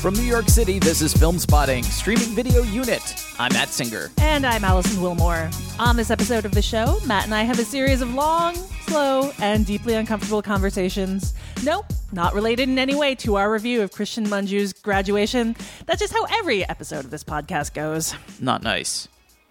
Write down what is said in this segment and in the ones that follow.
From New York City, this is Filmspotting, streaming video unit. I'm Matt Singer. And I'm Allison Willmore. On this episode of the show, Matt and I have a series of long, slow, and deeply uncomfortable conversations. Nope, not related in any way to our review of Cristian Mungiu's graduation. That's just how every episode of this podcast goes. Not nice,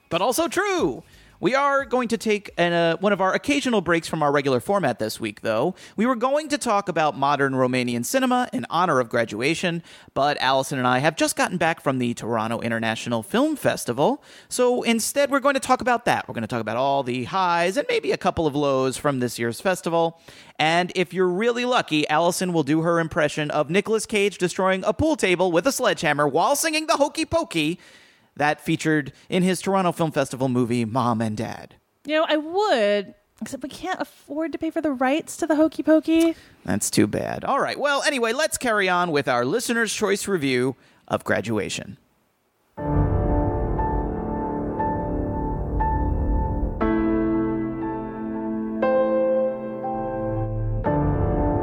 but also true. We are going to take an, uh, one of our occasional breaks from our regular format this week, though. We were going to talk about modern Romanian cinema in honor of graduation, but Allison and I have just gotten back from the Toronto International Film Festival, so instead we're going to talk about that. We're going to talk about all the highs and maybe a couple of lows from this year's festival. And if you're really lucky, Allison will do her impression of Nicolas Cage destroying a pool table with a sledgehammer while singing the Hokey Pokey that featured in his Toronto Film Festival movie Mom and Dad. You know, I would, except we can't afford to pay for the rights to the Hokey Pokey. That's too bad. All right. Well, anyway, let's carry on with our listener's choice review of graduation.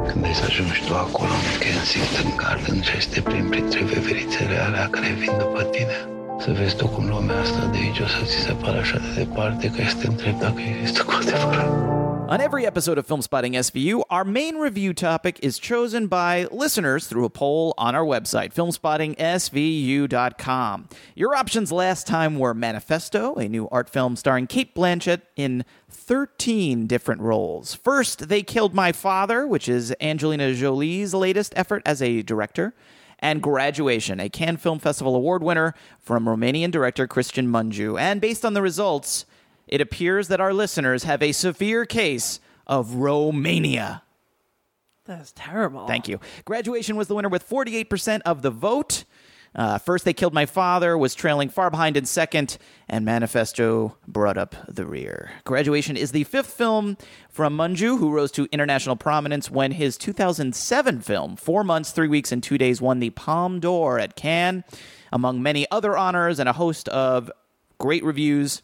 Când ai să ajungi tu acolo în Kensington Garden și ai să te plimbi printre veverițele alea care vin după tine, să vezi tu cum lumea asta de aici o să ți se așa de departe că este întreb dacă cu adevărat. On every episode of Filmspotting SVU, our main review topic is chosen by listeners through a poll on our website, filmspottingsvu.com. Your options last time were Manifesto, a new art film starring Cate Blanchett in 13 different roles. First, They Killed My Father, which is Angelina Jolie's latest effort as a director, and Graduation, a Cannes Film Festival award winner from Romanian director Cristian Mungiu. And based on the results, it appears that our listeners have a severe case of Romania. That's terrible. Thank you. Graduation was the winner with 48% of the vote. Uh, first, They Killed My Father was trailing far behind in second, and Manifesto brought up the rear. Graduation is the fifth film from Mungiu, who rose to international prominence when his 2007 film, Four Months, Three Weeks, and Two Days, won the Palme d'Or at Cannes, among many other honors and a host of great reviews.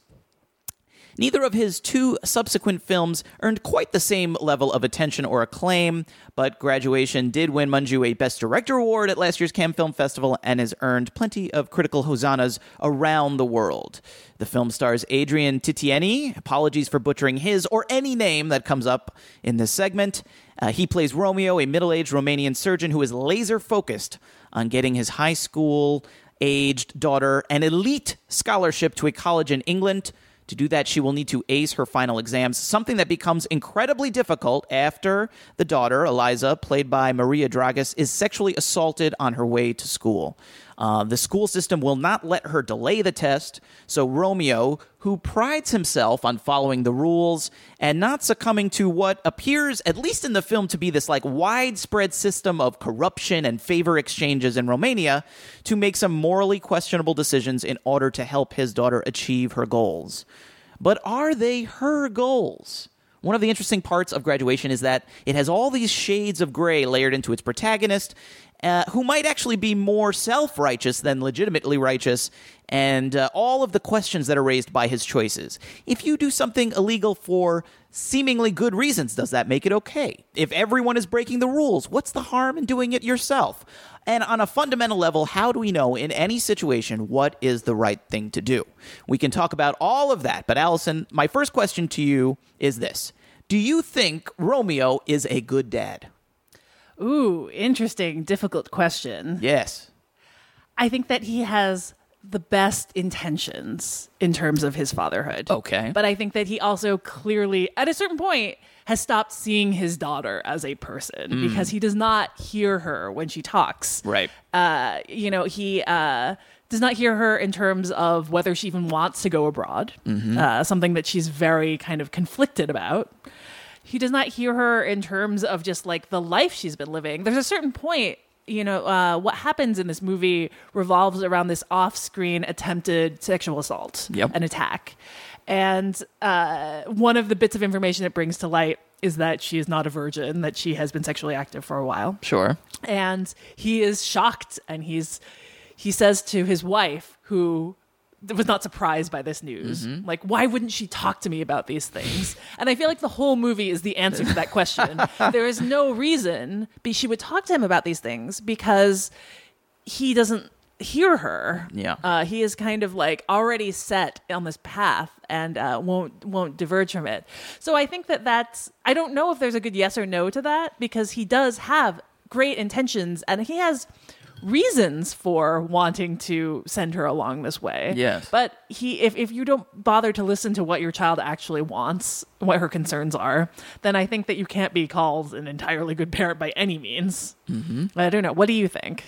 Neither of his two subsequent films earned quite the same level of attention or acclaim, but Graduation did win Mungiu a Best Director award at last year's Cannes Film Festival and has earned plenty of critical hosannas around the world. The film stars Adrian Titieni. Apologies for butchering his or any name that comes up in this segment. Uh, he plays Romeo, a middle aged Romanian surgeon who is laser focused on getting his high school aged daughter an elite scholarship to a college in England. To do that, she will need to ace her final exams, something that becomes incredibly difficult after the daughter, Eliza, played by Maria Dragus, is sexually assaulted on her way to school. Uh, the school system will not let her delay the test, so Romeo, who prides himself on following the rules and not succumbing to what appears, at least in the film, to be this like widespread system of corruption and favor exchanges in Romania, to make some morally questionable decisions in order to help his daughter achieve her goals. But are they her goals? One of the interesting parts of graduation is that it has all these shades of gray layered into its protagonist, uh, who might actually be more self righteous than legitimately righteous, and uh, all of the questions that are raised by his choices. If you do something illegal for seemingly good reasons, does that make it okay? If everyone is breaking the rules, what's the harm in doing it yourself? And on a fundamental level, how do we know in any situation what is the right thing to do? We can talk about all of that, but Allison, my first question to you is this Do you think Romeo is a good dad? Ooh, interesting, difficult question. Yes. I think that he has the best intentions in terms of his fatherhood. Okay. But I think that he also clearly, at a certain point, has stopped seeing his daughter as a person because he does not hear her when she talks. Right. Uh, you know, he uh, does not hear her in terms of whether she even wants to go abroad, uh, something that she's very kind of conflicted about. He does not hear her in terms of just like the life she's been living. There's a certain point, you know, uh, what happens in this movie revolves around this off screen attempted sexual assault, Yep. an attack. And uh, one of the bits of information it brings to light is that she is not a virgin, that she has been sexually active for a while Sure. and he is shocked and he's he says to his wife who was not surprised by this news. Like why wouldn't she talk to me about these things? And i feel like the whole movie is the answer to that question. There is no reason be she would talk to him about these things because he doesn't hear her. Yeah. uh, he is kind of like already set on this path and uh, won't won't diverge from it. So I think that that's I don't know if there's a good yes or no to that because he does have great intentions and he has reasons for wanting to send her along this way. Yes. But he if if you don't bother to listen to what your child actually wants, what her concerns are, then I think that you can't be called an entirely good parent by any means. Mm-hmm. I don't know. What do you think?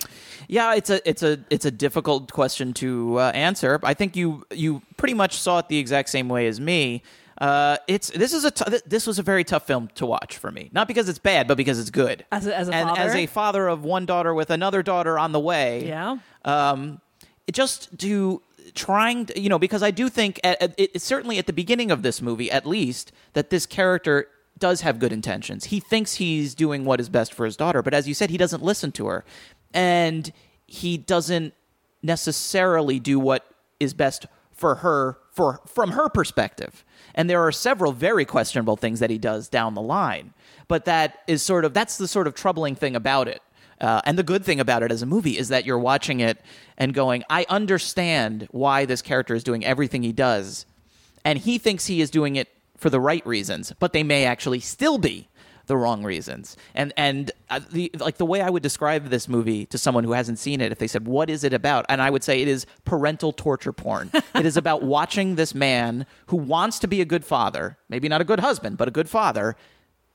Yeah, it's a it's a it's a difficult question to uh, answer. I think you you pretty much saw it the exact same way as me. Uh, it's this is a t- this was a very tough film to watch for me. Not because it's bad, but because it's good. As a- as a and father? as a father of one daughter with another daughter on the way. Yeah. Um, it just to trying to, you know because I do think at, at, it, certainly at the beginning of this movie at least that this character does have good intentions. He thinks he's doing what is best for his daughter, but as you said, he doesn't listen to her, and he doesn't necessarily do what is best for her for from her perspective. And there are several very questionable things that he does down the line, but that is sort of that's the sort of troubling thing about it. Uh, and the good thing about it as a movie is that you're watching it and going, I understand why this character is doing everything he does. And he thinks he is doing it for the right reasons, but they may actually still be the wrong reasons. And and uh, the like the way I would describe this movie to someone who hasn't seen it, if they said, "What is it about?" and I would say it is parental torture porn. it is about watching this man who wants to be a good father, maybe not a good husband, but a good father,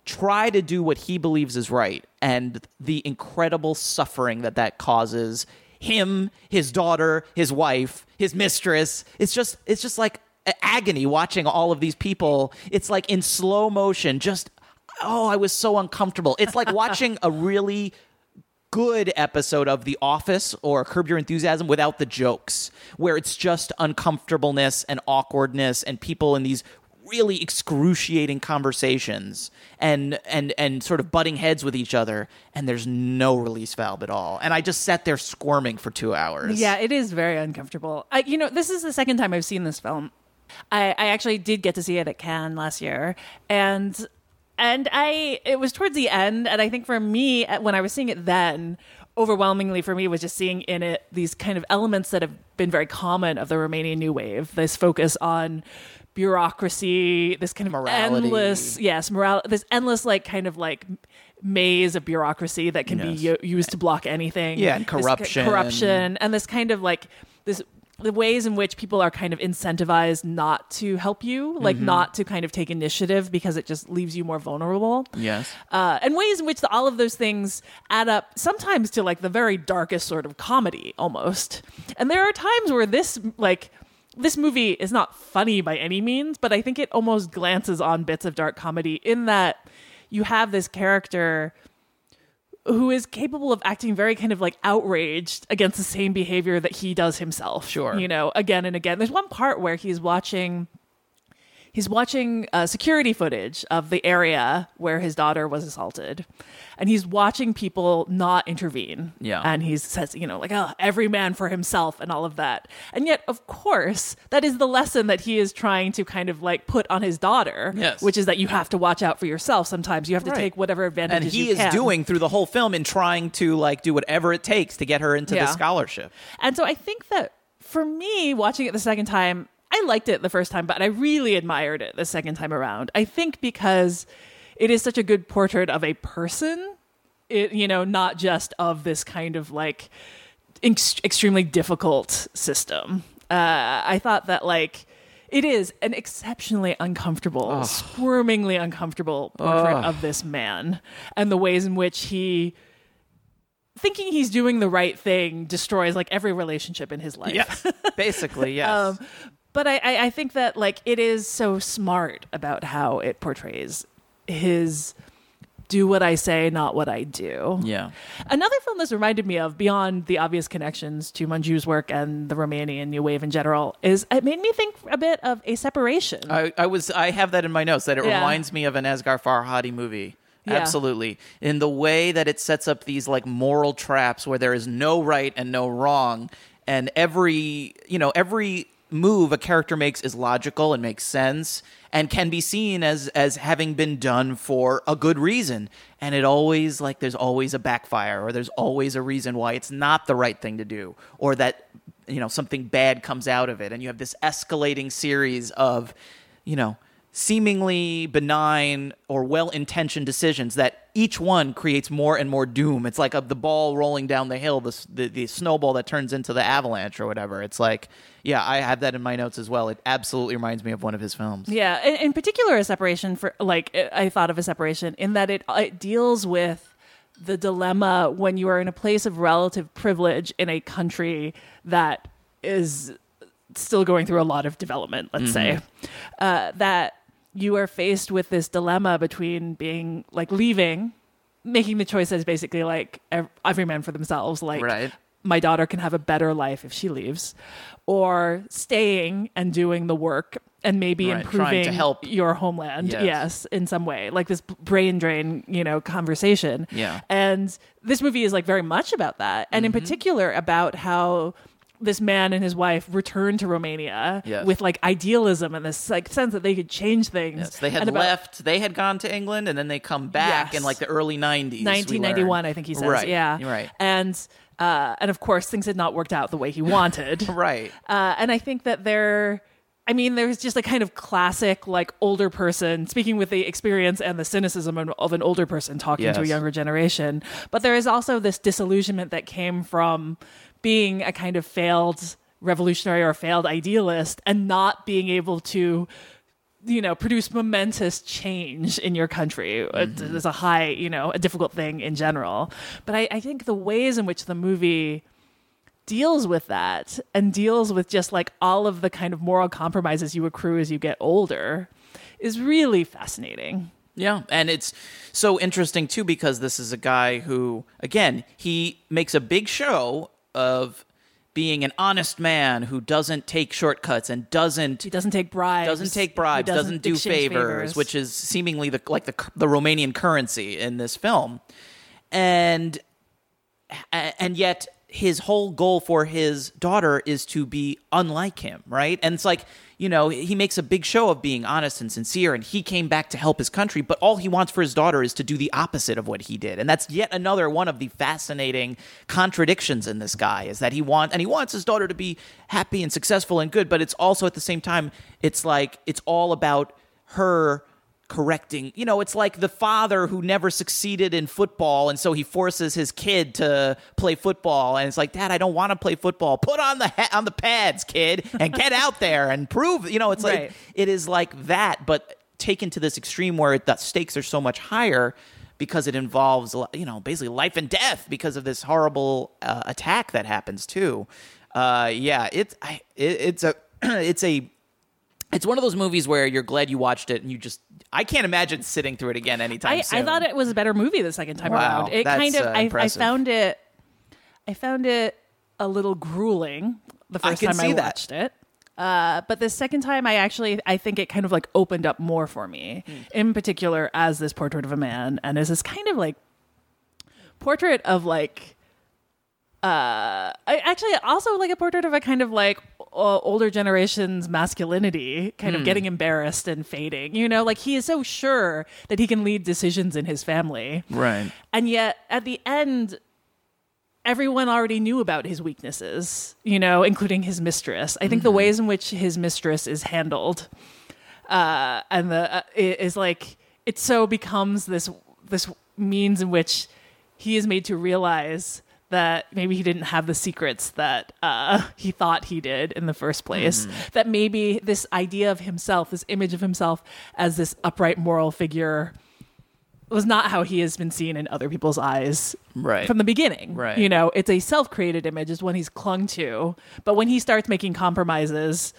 try to do what he believes is right and the incredible suffering that that causes him his daughter his wife his mistress it's just it's just like agony watching all of these people it's like in slow motion just oh i was so uncomfortable it's like watching a really good episode of The Office or Curb Your Enthusiasm without the jokes, where it's just uncomfortableness and awkwardness and people in these really excruciating conversations and and and sort of butting heads with each other and there's no release valve at all and i just sat there squirming for two hours Yeah, it is very uncomfortable. I, you know, this is the second time I've seen this film. I, I actually did get to see it at Cannes last year, and and I it was towards the end, and I think for me uh, when I was seeing it then, overwhelmingly for me was just seeing in it these kind of elements that have been very common of the Romanian New Wave. This focus on bureaucracy, this kind of Morality. endless, yes, moral, this endless like kind of like maze of bureaucracy that can be u- used to block anything. Yeah, and This corruption. corruption, and this kind of like this the ways in which people are kind of incentivized not to help you, like Mm-hmm. not to kind of take initiative because it just leaves you more vulnerable. yes Uh, and ways in which the, all of those things add up sometimes to like the very darkest sort of comedy almost. And there are times where this like this movie is not funny by any means, but I think it almost glances on bits of dark comedy in that you have this character who is capable of acting very kind of like outraged against the same behavior that he does himself. Sure. You know, again and again. There's one part where he's watching he's watching uh, security footage of the area where his daughter was assaulted and he's watching people not intervene Yeah. and he says you know like oh every man for himself and all of that and yet of course that is the lesson that he is trying to kind of like put on his daughter Yes. which is that you have to watch out for yourself sometimes you have to Right. take whatever advantage and he is can. doing through the whole film in trying to like do whatever it takes to get her into Yeah. the scholarship And so I think that for me, watching it the second time, I liked it the first time, but I really admired it the second time around. I think because it is such a good portrait of a person, it, you know, not just of this kind of like ex- extremely difficult system. Uh, I thought that like it is an exceptionally uncomfortable, squirmingly uncomfortable portrait of this man and the ways in which he thinking he's doing the right thing destroys like every relationship in his life. Yes, basically, yes. Um, but I, I, I think that like it is so smart about how it portrays his do what I say, not what I do. yeah. Another film this reminded me of, beyond the obvious connections to Mungiu's work and the Romanian New Wave in general, is it made me think a bit of a separation. I, I was I have that in my notes that it Yeah. reminds me of an Asghar Farhadi movie. Yeah. Absolutely. In the way that it sets up these like moral traps where there is no right and no wrong and every, you know, every move a character makes is logical and makes sense and can be seen as as having been done for a good reason. And it always like there's always a backfire or there's always a reason why it's not the right thing to do or that you know something bad comes out of it. And you have this escalating series of you know seemingly benign or well-intentioned decisions that each one creates more and more doom. It's like a, the ball rolling down the hill the, the, the snowball that turns into the avalanche or whatever. It's like yeah i have that in my notes as well. It absolutely reminds me of one of his films. Yeah, in, in particular, a separation for like I thought of a separation in that it it deals with the dilemma when you are in a place of relative privilege in a country that is still going through a lot of development. Let's say. Uh, that you are faced with this dilemma between being like leaving, making the choice as basically like every man for themselves, like Right. my daughter can have a better life if she leaves, or staying and doing the work and maybe Right, improving to help. your homeland. Yes. Yes. in some way, like this brain drain, you know, conversation. Yeah. and this movie is like very much about that, and Mm-hmm. in particular about how. This man and his wife returned to Romania Yes. with like idealism and this like sense that they could change things. Yes, they had about- left. They had gone to England, and then they come back Yes. in like the early '90s. 1991. I think he says. Right. Yeah, right. And uh, and of course, things had not worked out the way he wanted. Right. Uh, and I think that there, I mean, there's just a kind of classic, like, older person speaking with the experience and the cynicism of an older person talking to a younger generation. But there is also this disillusionment that came from being a kind of failed revolutionary or failed idealist and not being able to you know produce momentous change in your country. It mm-hmm. is a high you know a difficult thing in general. But I, I think the ways in which the movie deals with that and deals with just like all of the kind of moral compromises you accrue as you get older is really fascinating. Yeah, and it's so interesting too because this is a guy who, again, he makes a big show of being an honest man who doesn't take shortcuts and doesn't he doesn't take bribes. doesn't take bribes, doesn't, do exchange favors, which is seemingly the like the the Romanian currency in this film, and and yet his whole goal for his daughter is to be unlike him, right? And it's like you know he makes a big show of being honest and sincere, and he came back to help his country, but all he wants for his daughter is to do the opposite of what he did, and that's yet another one of the fascinating contradictions in this guy is that he wants and he wants his daughter to be happy and successful and good, but it's also at the same time it's like it's all about her correcting. You know it's like the father who never succeeded in football and so he forces his kid to play football and it's like dad i don't want to play football. Put on the ha- on the pads kid and get out there and prove you know it's like it is like that but taken to this extreme where the stakes are so much higher because it involves you know basically life and death because of this horrible uh, attack that happens too. Uh, yeah it's I, it, it's a it's a it's one of those movies where you're glad you watched it and you just I can't imagine sitting through it again anytime I, soon. I thought it was a better movie the second time Wow, around. It kind of uh, I, I found it I found it a little grueling the first can time I see that. watched it. Uh, but the second time, I actually I think it kind of like opened up more for me, Hmm. in particular as this portrait of a man, and as this kind of like portrait of like uh I actually also like a portrait of a kind of like uh, older generation's masculinity kind Hmm. of getting embarrassed and fading you know like he is so sure that he can lead decisions in his family right. and yet at the end everyone already knew about his weaknesses you know including his mistress i think the ways in which his mistress is handled uh and the uh, is like it so becomes this this means in which he is made to realize that maybe he didn't have the secrets that uh, he thought he did in the first place. That maybe this idea of himself, this image of himself as this upright moral figure, was not how he has been seen in other people's eyes Right. from the beginning. Right. You know, it's a self-created image is when he's clung to, but when he starts making compromises,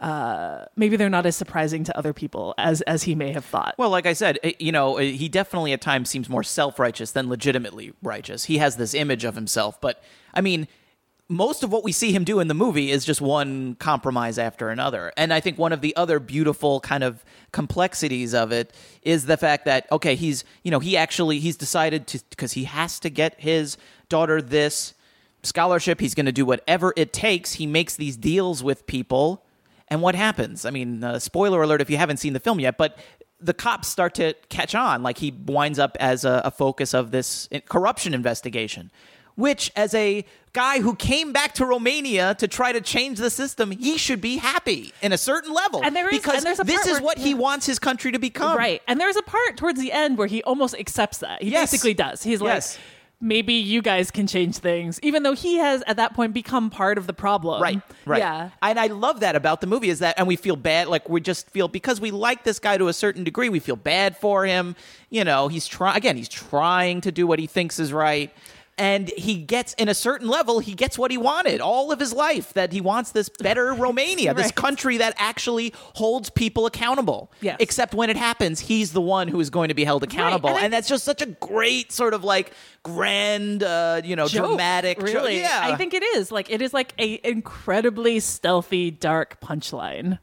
uh, maybe they're not as surprising to other people as as he may have thought. Well, like I said, eh, you know, eh, he definitely at times seems more self righteous than legitimately righteous. He has this image of himself, but I mean, most of what we see him do in the movie is just one compromise after another. And I think one of the other beautiful kind of complexities of it is the fact that, okay, he's, you know, he actually, he's decided to, because he has to get his daughter this scholarship. He's going to do whatever it takes. He makes these deals with people. And what happens? I mean, uh, spoiler alert if you haven't seen the film yet, but the cops start to catch on. Like he winds up as a, a focus of this corruption investigation, which, as a guy who came back to Romania to try to change the system, he should be happy in a certain level. And there is- because and there's a this is what he wants his country to become. Right. And there's a part towards the end where he almost accepts that. He Yes. basically does. He's Yes. like, maybe you guys can change things, even though he has at that point become part of the problem. Right, right. Yeah. And I love that about the movie is that, and we feel bad, like we just feel because we like this guy to a certain degree, we feel bad for him. You know, he's trying again, he's trying to do what he thinks is right. And he gets, in a certain level, he gets what he wanted all of his life. That he wants this better Romania, this country that actually holds people accountable. Yes. Except when it happens, he's the one who is going to be held accountable, and I- that's just such a great sort of like grand, uh, you know, Joke, dramatic. Really, yeah, I think it is like it is like a incredibly stealthy, dark punchline.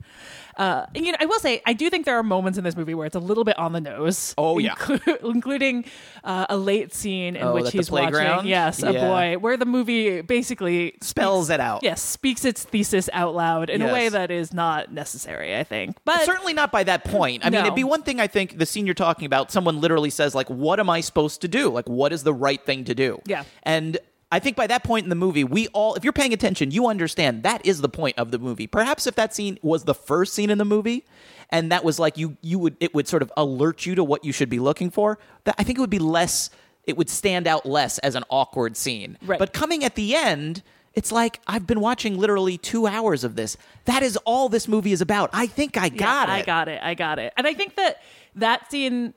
Uh, and, you know, I will say I do think there are moments in this movie where it's a little bit on the nose. Oh, yeah. inclu- including uh, a late scene in Oh, which he's playground? watching. Yes, a Yeah. boy, where the movie basically Spells speaks- it out. Yes, speaks its thesis out loud in a way that is not necessary. I think, but certainly not by that point. I mean, it'd be one thing. I think the scene you're talking about, someone literally says, like, "What am I supposed to do? Like, what is the right thing to do?" Yeah. and. I think by that point in the movie, we all, if you're paying attention, you understand that is the point of the movie. Perhaps if that scene was the first scene in the movie, and that was like you, you would, it would sort of alert you to what you should be looking for. That I think it would be less, it would stand out less as an awkward scene. Right. But coming at the end, it's like I've been watching literally two hours of this. That is all this movie is about. I think I got yeah, it. I got it. I got it. And I think that that scene,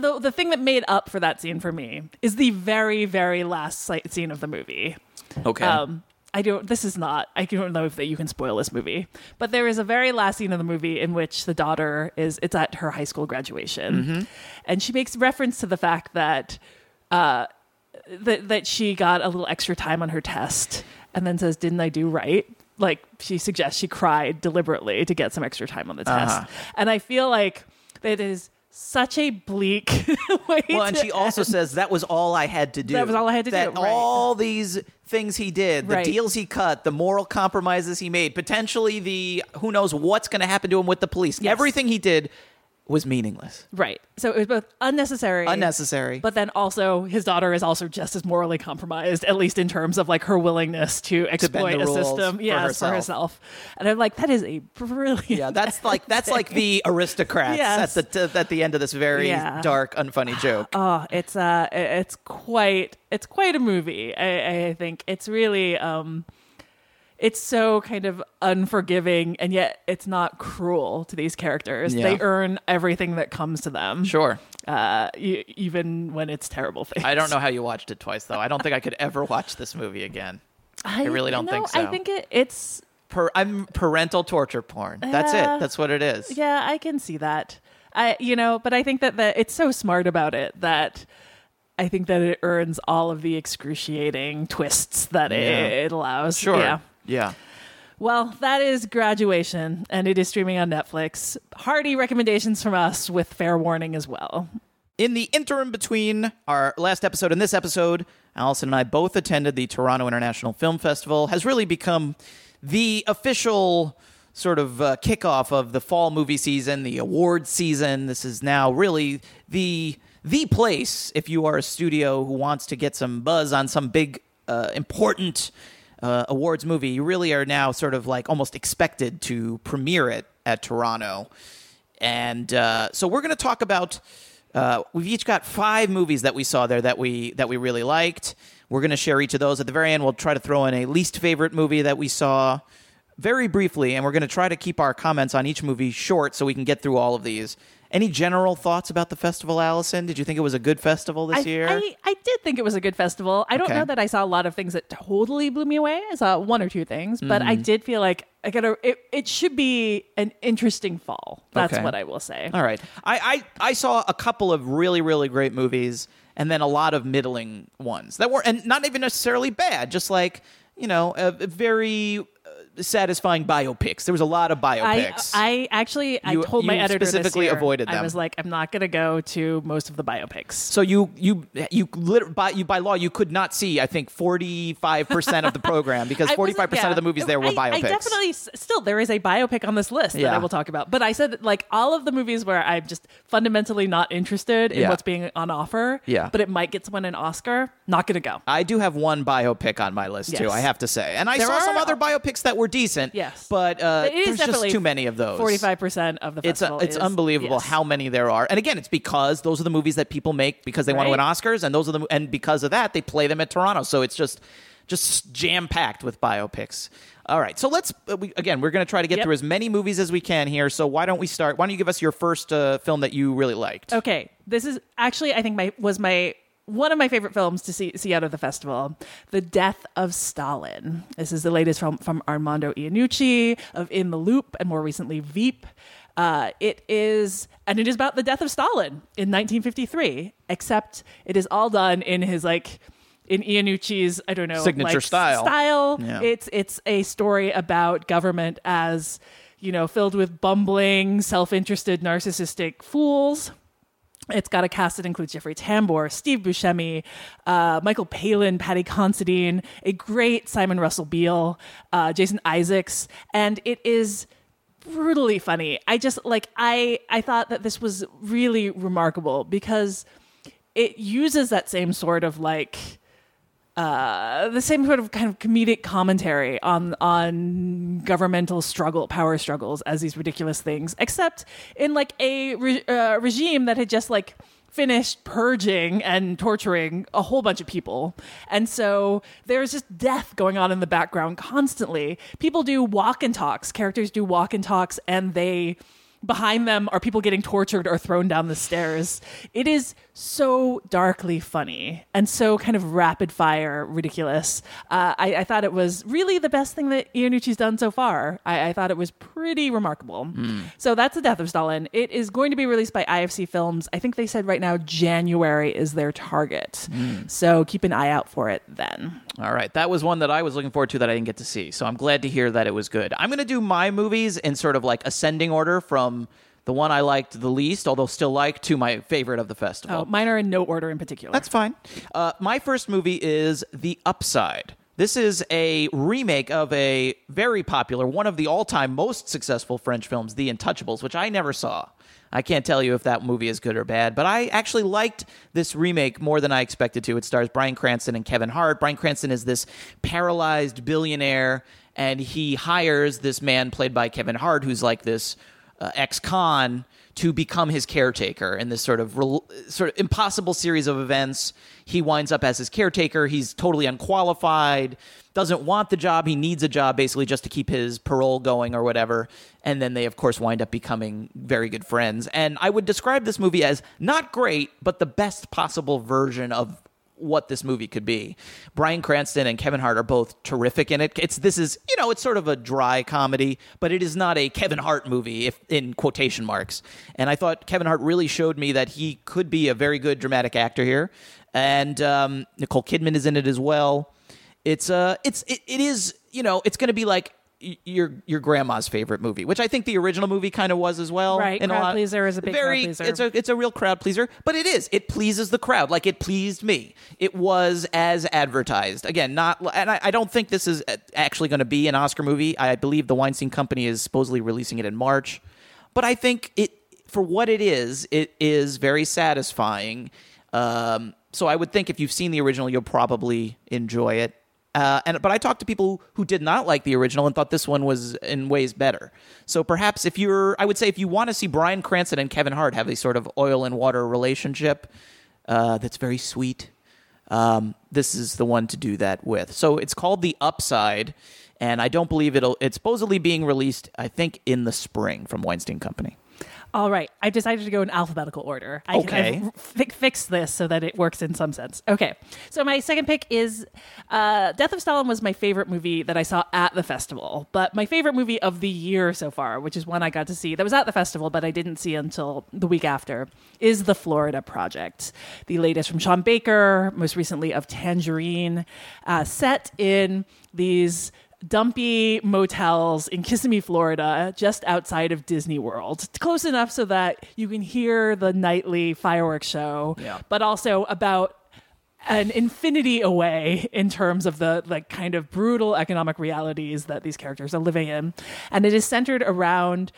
the the thing that made up for that scene for me is the very very last sight scene of the movie. Okay. Um, I don't. This is not. I don't know if that you can spoil this movie, but there is a very last scene of the movie in which the daughter is. It's at her high school graduation, Mm-hmm. and she makes reference to the fact that uh, that that she got a little extra time on her test, and then says, "Didn't I do right?" Like she suggests she cried deliberately to get some extra time on the test, Uh-huh. and I feel like it is such a bleak way. well, and she also says that was all I had to do. That was all I had to do, That right. all these things he did, the Right. deals he cut, the moral compromises he made, potentially the who knows what's going to happen to him with the police. Yes. Everything he did was meaningless, right. So it was both unnecessary, unnecessary. But then also, his daughter is also just as morally compromised, at least in terms of like her willingness to exploit the a system, for yes, herself. for herself. And I'm like, that is a brilliant. yeah, that's like that's like the aristocrats Yes. at the at the end of this very Yeah. dark, unfunny joke. Oh, it's uh, it's quite, it's quite a movie. I, I think it's really, um, it's so kind of unforgiving, and yet it's not cruel to these characters. Yeah. They earn everything that comes to them, Sure. uh, even when it's terrible things. I don't know how you watched it twice though. I don't think I could ever watch this movie again. I really don't you think know, so. I think it, it's Per, I'm parental torture porn. That's Yeah. it. That's what it is. Yeah, I can see that. I you know, but I think that the, it's so smart about it that I think that it earns all of the excruciating twists that it, it allows. Sure. Yeah. Yeah. Well, that is graduation, and it is streaming on Netflix. Hearty recommendations from us with fair warning as well. In the interim between our last episode and this episode, Allison and I both attended the Toronto International Film Festival. Has really become the official sort of uh, kickoff of the fall movie season, the award season. This is now really the the place if you are a studio who wants to get some buzz on some big uh, important uh, awards movie. You really are now sort of like almost expected to premiere it at Toronto. And uh, so we're going to talk about. Uh, we've each got five movies that we saw there that we that we really liked. We're going to share each of those at the very end. We'll try to throw in a least favorite movie that we saw very briefly, and we're going to try to keep our comments on each movie short so we can get through all of these. Any general thoughts about the festival, Allison? Did you think it was a good festival this I, year? I, I did think it was a good festival. I don't Okay. know that I saw a lot of things that totally blew me away. I saw one or two things, but Mm-hmm. I did feel like I gotta. It, it should be an interesting fall. That's Okay. what I will say. All right. I, I I saw a couple of really really great movies and then a lot of middling ones that were and not even necessarily bad, just like you know a, a very satisfying biopics. There was a lot of biopics. I actually I You- told my you editor this specifically avoided I was like, I'm not gonna go to most of the biopics. so you you you lit, by you by law you could not see I think forty five percent of the program because 45 percent yeah. of the movies there were I, biopics. I definitely still there is a biopic on this list that I will talk about. But I said like all of the movies where I'm just fundamentally not interested in Yeah. what's being on offer. Yeah. But it might get someone an Oscar. Not gonna go. I do have one biopic on my list too. I have to say, and I There saw some other biopics that were decent. Yes. but uh, It is there's definitely just too many of those. Forty five percent of the It's festival. it's is- unbelievable yes. how many there are, and again, it's because those are the movies that people make because they want to win Right. Oscars, and those are the and because of that they play them at Toronto. So it's just just jam packed with biopics. All right, so let's uh, we, again. We're going to try to get Yep. through as many movies as we can here. So why don't we start? Why don't you give us your first uh, film that you really liked? Okay, this is actually I think my was my one of my favorite films to see see out of the festival, The Death of Stalin. This is the latest from from Armando Iannucci of In the Loop and more recently Veep. Uh, it is, and it is about the death of Stalin in 1953. Except it is all done in his like in Iannucci's I don't know Signature like, style. Style. Yeah. It's it's a story about government as you know filled with bumbling, self-interested, narcissistic fools. It's got a cast that includes Jeffrey Tambor, Steve Buscemi, uh, Michael Palin, Paddy Considine, a great Simon Russell Beale, uh, Jason Isaacs, and it is brutally funny. I just like I I thought that this was really remarkable because it uses that same sort of like uh, the same sort of kind of comedic commentary on on governmental struggle, power struggles, as these ridiculous things, except in like a re- uh, regime that had just like finished purging and torturing a whole bunch of people. And so there's just death going on in the background constantly. People do walk and talks, characters do walk and talks, and they behind them are people getting tortured or thrown down the stairs. It is so darkly funny and so kind of rapid fire ridiculous. Uh, I, I thought it was really the best thing that Iannucci's done so far. I, I thought it was pretty remarkable. So that's The Death of Stalin. It is going to be released by IFC Films. I think they said right now January is their target. So keep an eye out for it then. All right, that was one that I was looking forward to that I didn't get to see. So I'm glad to hear that it was good. I'm going to do my movies in sort of like ascending order from the one I liked the least, although still like, to my favorite of the festival. Oh, mine are in no order in particular. That's fine. Uh, my first movie is The Upside. This is a remake of a very popular, one of the all time most successful French films, The Untouchables, which I never saw. I can't tell you if that movie is good or bad, but I actually liked this remake more than I expected to. It stars Bryan Cranston and Kevin Hart. Bryan Cranston is this paralyzed billionaire, and he hires this man played by Kevin Hart, who's like this uh, ex-con to become his caretaker in this sort of rel- sort of impossible series of events. He winds up as his caretaker. He's totally unqualified, doesn't want the job. He needs a job basically just to keep his parole going or whatever. And then they, of course, wind up becoming very good friends. And I would describe this movie as not great, but the best possible version of what this movie could be. Bryan Cranston and Kevin Hart are both terrific in it. It's this is, you know, it's sort of a dry comedy, but it is not a Kevin Hart movie if in quotation marks. And I thought Kevin Hart really showed me that he could be a very good dramatic actor here. And um, Nicole Kidman is in it as well. It's uh it's it, it is, you know, it's going to be like your your grandma's favorite movie, which I think the original movie kind of was as well. Right, crowd lot- pleaser is a big crowd very, pleaser. It's a it's a real crowd pleaser, but it is. It pleases the crowd, like it pleased me. It was as advertised. Again, not, and I, I don't think this is actually going to be an Oscar movie. I believe the Weinstein Company is supposedly releasing it in March, but I think it for what it is, it is very satisfying. Um, so I would think if you've seen the original, you'll probably enjoy it. Uh, and but I talked to people who did not like the original and thought this one was in ways better. So perhaps if you're, I would say if you want to see Bryan Cranston and Kevin Hart have a sort of oil and water relationship uh, that's very sweet, um, this is the one to do that with. So it's called The Upside, and I don't believe it'll. It's supposedly being released, I think, in the spring from Weinstein Company. All right, I decided to go in alphabetical order. I Okay. can fi- fix this so that it works in some sense. Okay, so my second pick is uh, Death of Stalin was my favorite movie that I saw at the festival, but my favorite movie of the year so far, which is one I got to see that was at the festival, but I didn't see until the week after, is The Florida Project, the latest from Sean Baker, most recently of Tangerine, uh, set in these dumpy motels in Kissimmee, Florida, just outside of Disney World. Close enough so that you can hear the nightly fireworks show, Yeah. but also about an infinity away in terms of the like kind of brutal economic realities that these characters are living in. And it is centered around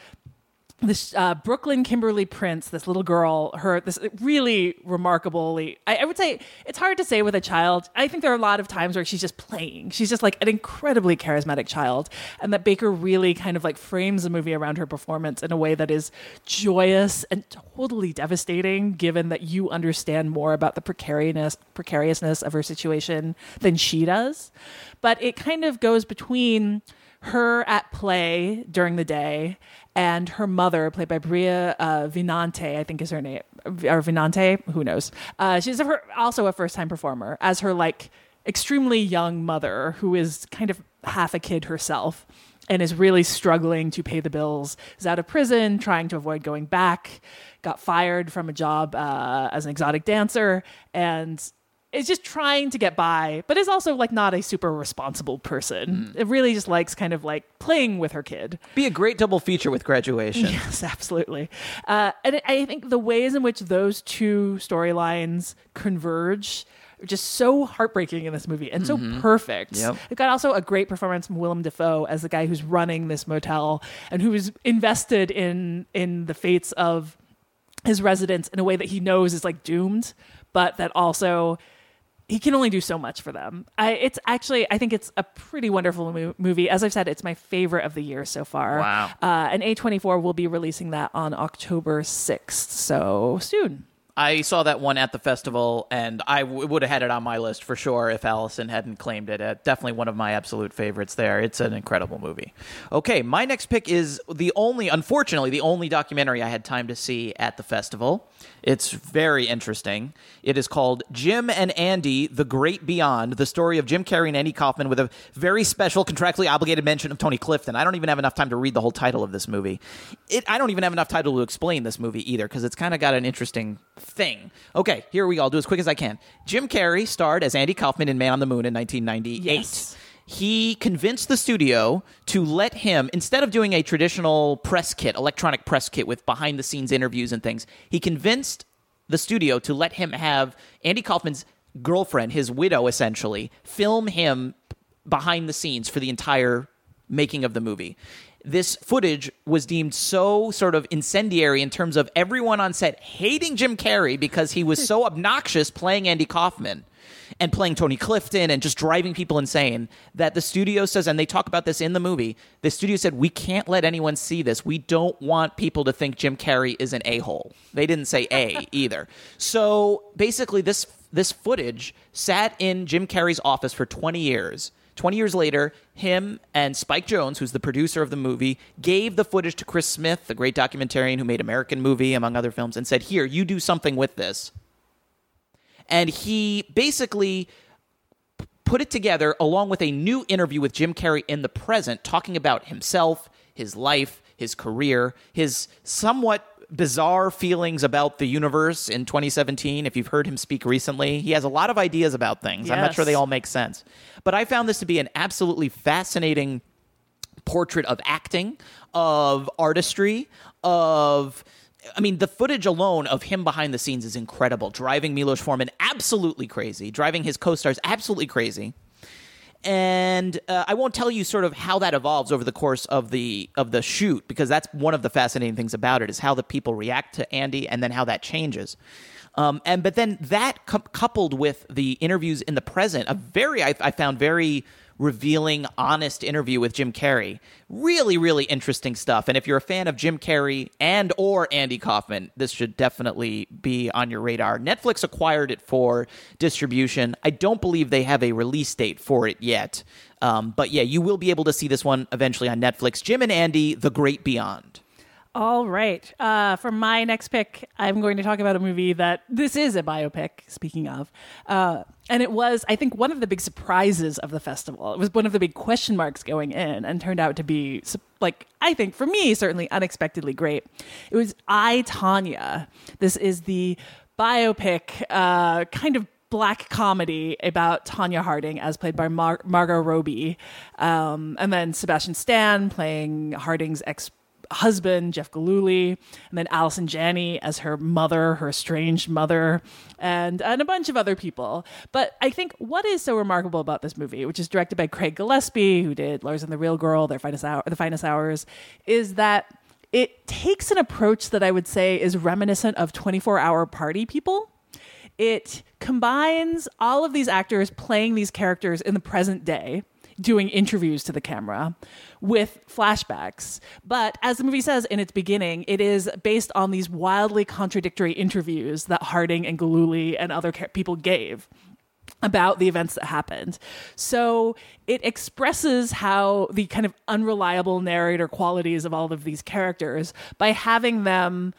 this uh, Brooklynn Kimberly Prince, this little girl, her this really remarkably. I, I would say it's hard to say with a child. I think there are a lot of times where she's just playing. She's just like an incredibly charismatic child, and that Baker really kind of like frames the movie around her performance in a way that is joyous and totally devastating. Given that you understand more about the precariousness precariousness of her situation than she does, but it kind of goes between her at play during the day and her mother, played by Bria uh, Vinante, I think is her name, or Vinante, who knows? Uh, she's a, also a first time performer as her like extremely young mother who is kind of half a kid herself and is really struggling to pay the bills. Is out of prison, trying to avoid going back. Got fired from a job uh, as an exotic dancer, and is just trying to get by, but is also like not a super responsible person. It really just likes kind of like playing with her kid. Be a great double feature with graduation. Yes, absolutely. Uh, and I think the ways in which those two storylines converge are just so heartbreaking in this movie and so perfect. Yep. We've got also a great performance from Willem Dafoe as the guy who's running this motel and who is invested in in the fates of his residents in a way that he knows is like doomed, but that also he can only do so much for them. I, it's actually, I think it's a pretty wonderful mo- movie. As I've said, it's my favorite of the year so far. Wow. Uh, and A24 will be releasing that on October 6th. So soon. I saw that one at the festival, and I w- would have had it on my list for sure if Allison hadn't claimed it. Uh, definitely one of my absolute favorites there. It's an incredible movie. Okay, my next pick is the only, unfortunately, the only documentary I had time to see at the festival. It's very interesting. It is called Jim and Andy: The Great Beyond: The Story of Jim Carrey and Andy Kaufman, with a very special, contractually obligated mention of Tony Clifton. I don't even have enough time to read the whole title of this movie. It, I don't even have enough title to explain this movie either because it's kind of got an interesting thing. Okay, here we go. I'll do as quick as I can. Jim Carrey starred as Andy Kaufman in Man on the Moon in 1998 Yes. He convinced the studio to let him instead of doing a traditional press kit electronic press kit with behind the scenes interviews and things he convinced the studio to let him have andy kaufman's girlfriend his widow essentially film him behind the scenes for the entire making of the movie. This footage was deemed so sort of incendiary in terms of everyone on set hating Jim Carrey because he was so obnoxious playing Andy Kaufman and playing Tony Clifton and just driving people insane that the studio says, and they talk about this in the movie, the studio said, we can't let anyone see this. We don't want people to think Jim Carrey is an a hole. They didn't say A either. So basically, this this footage sat in Jim Carrey's office for 20 years. 20 years later, him and Spike Jonze, who's the producer of the movie, gave the footage to Chris Smith, the great documentarian who made American Movie, among other films, and said, Here, you do something with this. And he basically put it together along with a new interview with Jim Carrey in the present, talking about himself, his life, his career, his somewhat bizarre feelings about the universe in 2017. If you've heard him speak recently, he has a lot of ideas about things. I'm not sure they all make sense. But I found this to be an absolutely fascinating portrait of acting, of artistry, of I mean, the footage alone of him behind the scenes is incredible. Driving Milos Forman absolutely crazy, driving his co-stars absolutely crazy. And uh, I won't tell you sort of how that evolves over the course of the of the shoot because that's one of the fascinating things about it is how the people react to Andy and then how that changes. Um, and but then that cou- coupled with the interviews in the present, a very I, I found very revealing, honest interview with Jim Carrey. Really, really interesting stuff. And if you're a fan of Jim Carrey and or Andy Kaufman, this should definitely be on your radar. Netflix acquired it for distribution. I don't believe they have a release date for it yet. Um, but yeah, you will be able to see this one eventually on Netflix. Jim and Andy, The Great Beyond. All right. Uh, for my next pick, I'm going to talk about a movie that this is a biopic, speaking of. Uh, and it was, I think, one of the big surprises of the festival. It was one of the big question marks going in and turned out to be, like, I think for me, certainly unexpectedly great. It was I, Tonya. This is the biopic, uh, kind of black comedy about Tonya Harding, as played by Mar- Margot Robbie, um, and then Sebastian Stan playing Harding's ex husband, Jeff Gillooly, and then Allison Janney as her mother, her estranged mother, and, and a bunch of other people. But I think what is so remarkable about this movie, which is directed by Craig Gillespie, who did Lars and the Real Girl, Their Finest Hour, The Finest Hours, is that it takes an approach that I would say is reminiscent of 24 Hour Party People. It combines all of these actors playing these characters in the present day doing interviews to the camera with flashbacks. But as the movie says in its beginning, it is based on these wildly contradictory interviews that Harding and Gillooly and other people gave about the events that happened. So it expresses how the kind of unreliable narrator qualities of all of these characters by having them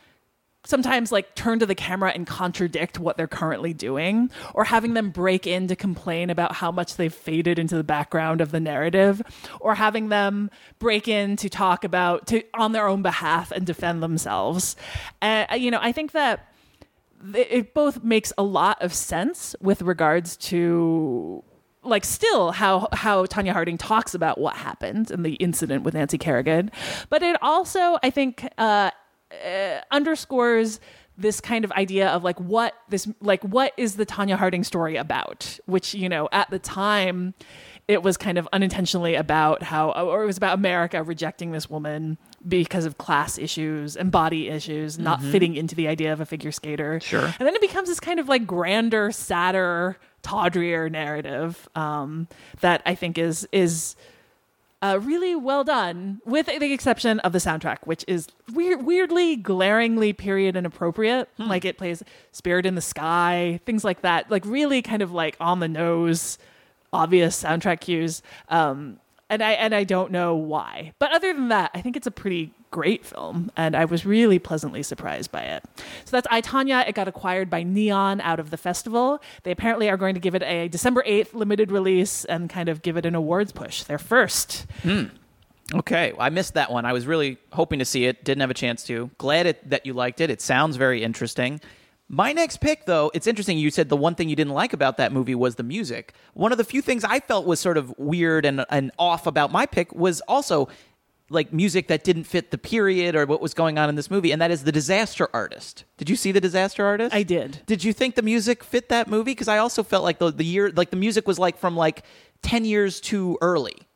sometimes like turn to the camera and contradict what they're currently doing or having them break in to complain about how much they've faded into the background of the narrative or having them break in to talk about to on their own behalf and defend themselves. And uh, you know i think that it both makes a lot of sense with regards to like still how how Tonya Harding talks about what happened and the incident with Nancy Kerrigan, but it also I think uh, uh, underscores this kind of idea of like what this like what is the Tonya Harding story about? Which you know at the time it was kind of unintentionally about how or it was about America rejecting this woman because of class issues and body issues not mm-hmm. fitting into the idea of a figure skater. Sure. And then it becomes this kind of like grander sadder tawdrier narrative um, that I think is is uh, really well done, with the exception of the soundtrack, which is weird, weirdly, glaringly period inappropriate. Hmm. Like it plays "Spirit in the Sky," things like that. Like really, kind of like on the nose, obvious soundtrack cues. Um, and I and I don't know why. But other than that, I think it's a pretty great film, and I was really pleasantly surprised by it. So that's I Tonya. It got acquired by Neon out of the festival. They apparently are going to give it a December eighth limited release and kind of give it an awards push. Their first. Hmm. Okay, I missed that one. I was really hoping to see it, didn't have a chance to. Glad it, that you liked it. It sounds very interesting. My next pick, though, it's interesting. You said the one thing you didn't like about that movie was the music. One of the few things I felt was sort of weird and, and off about my pick was also like music that didn't fit the period or what was going on in this movie, and that is the Disaster Artist. Did you see the Disaster Artist? I did. Did you think the music fit that movie? Because I also felt like the the year, like the music was like from like ten years too early.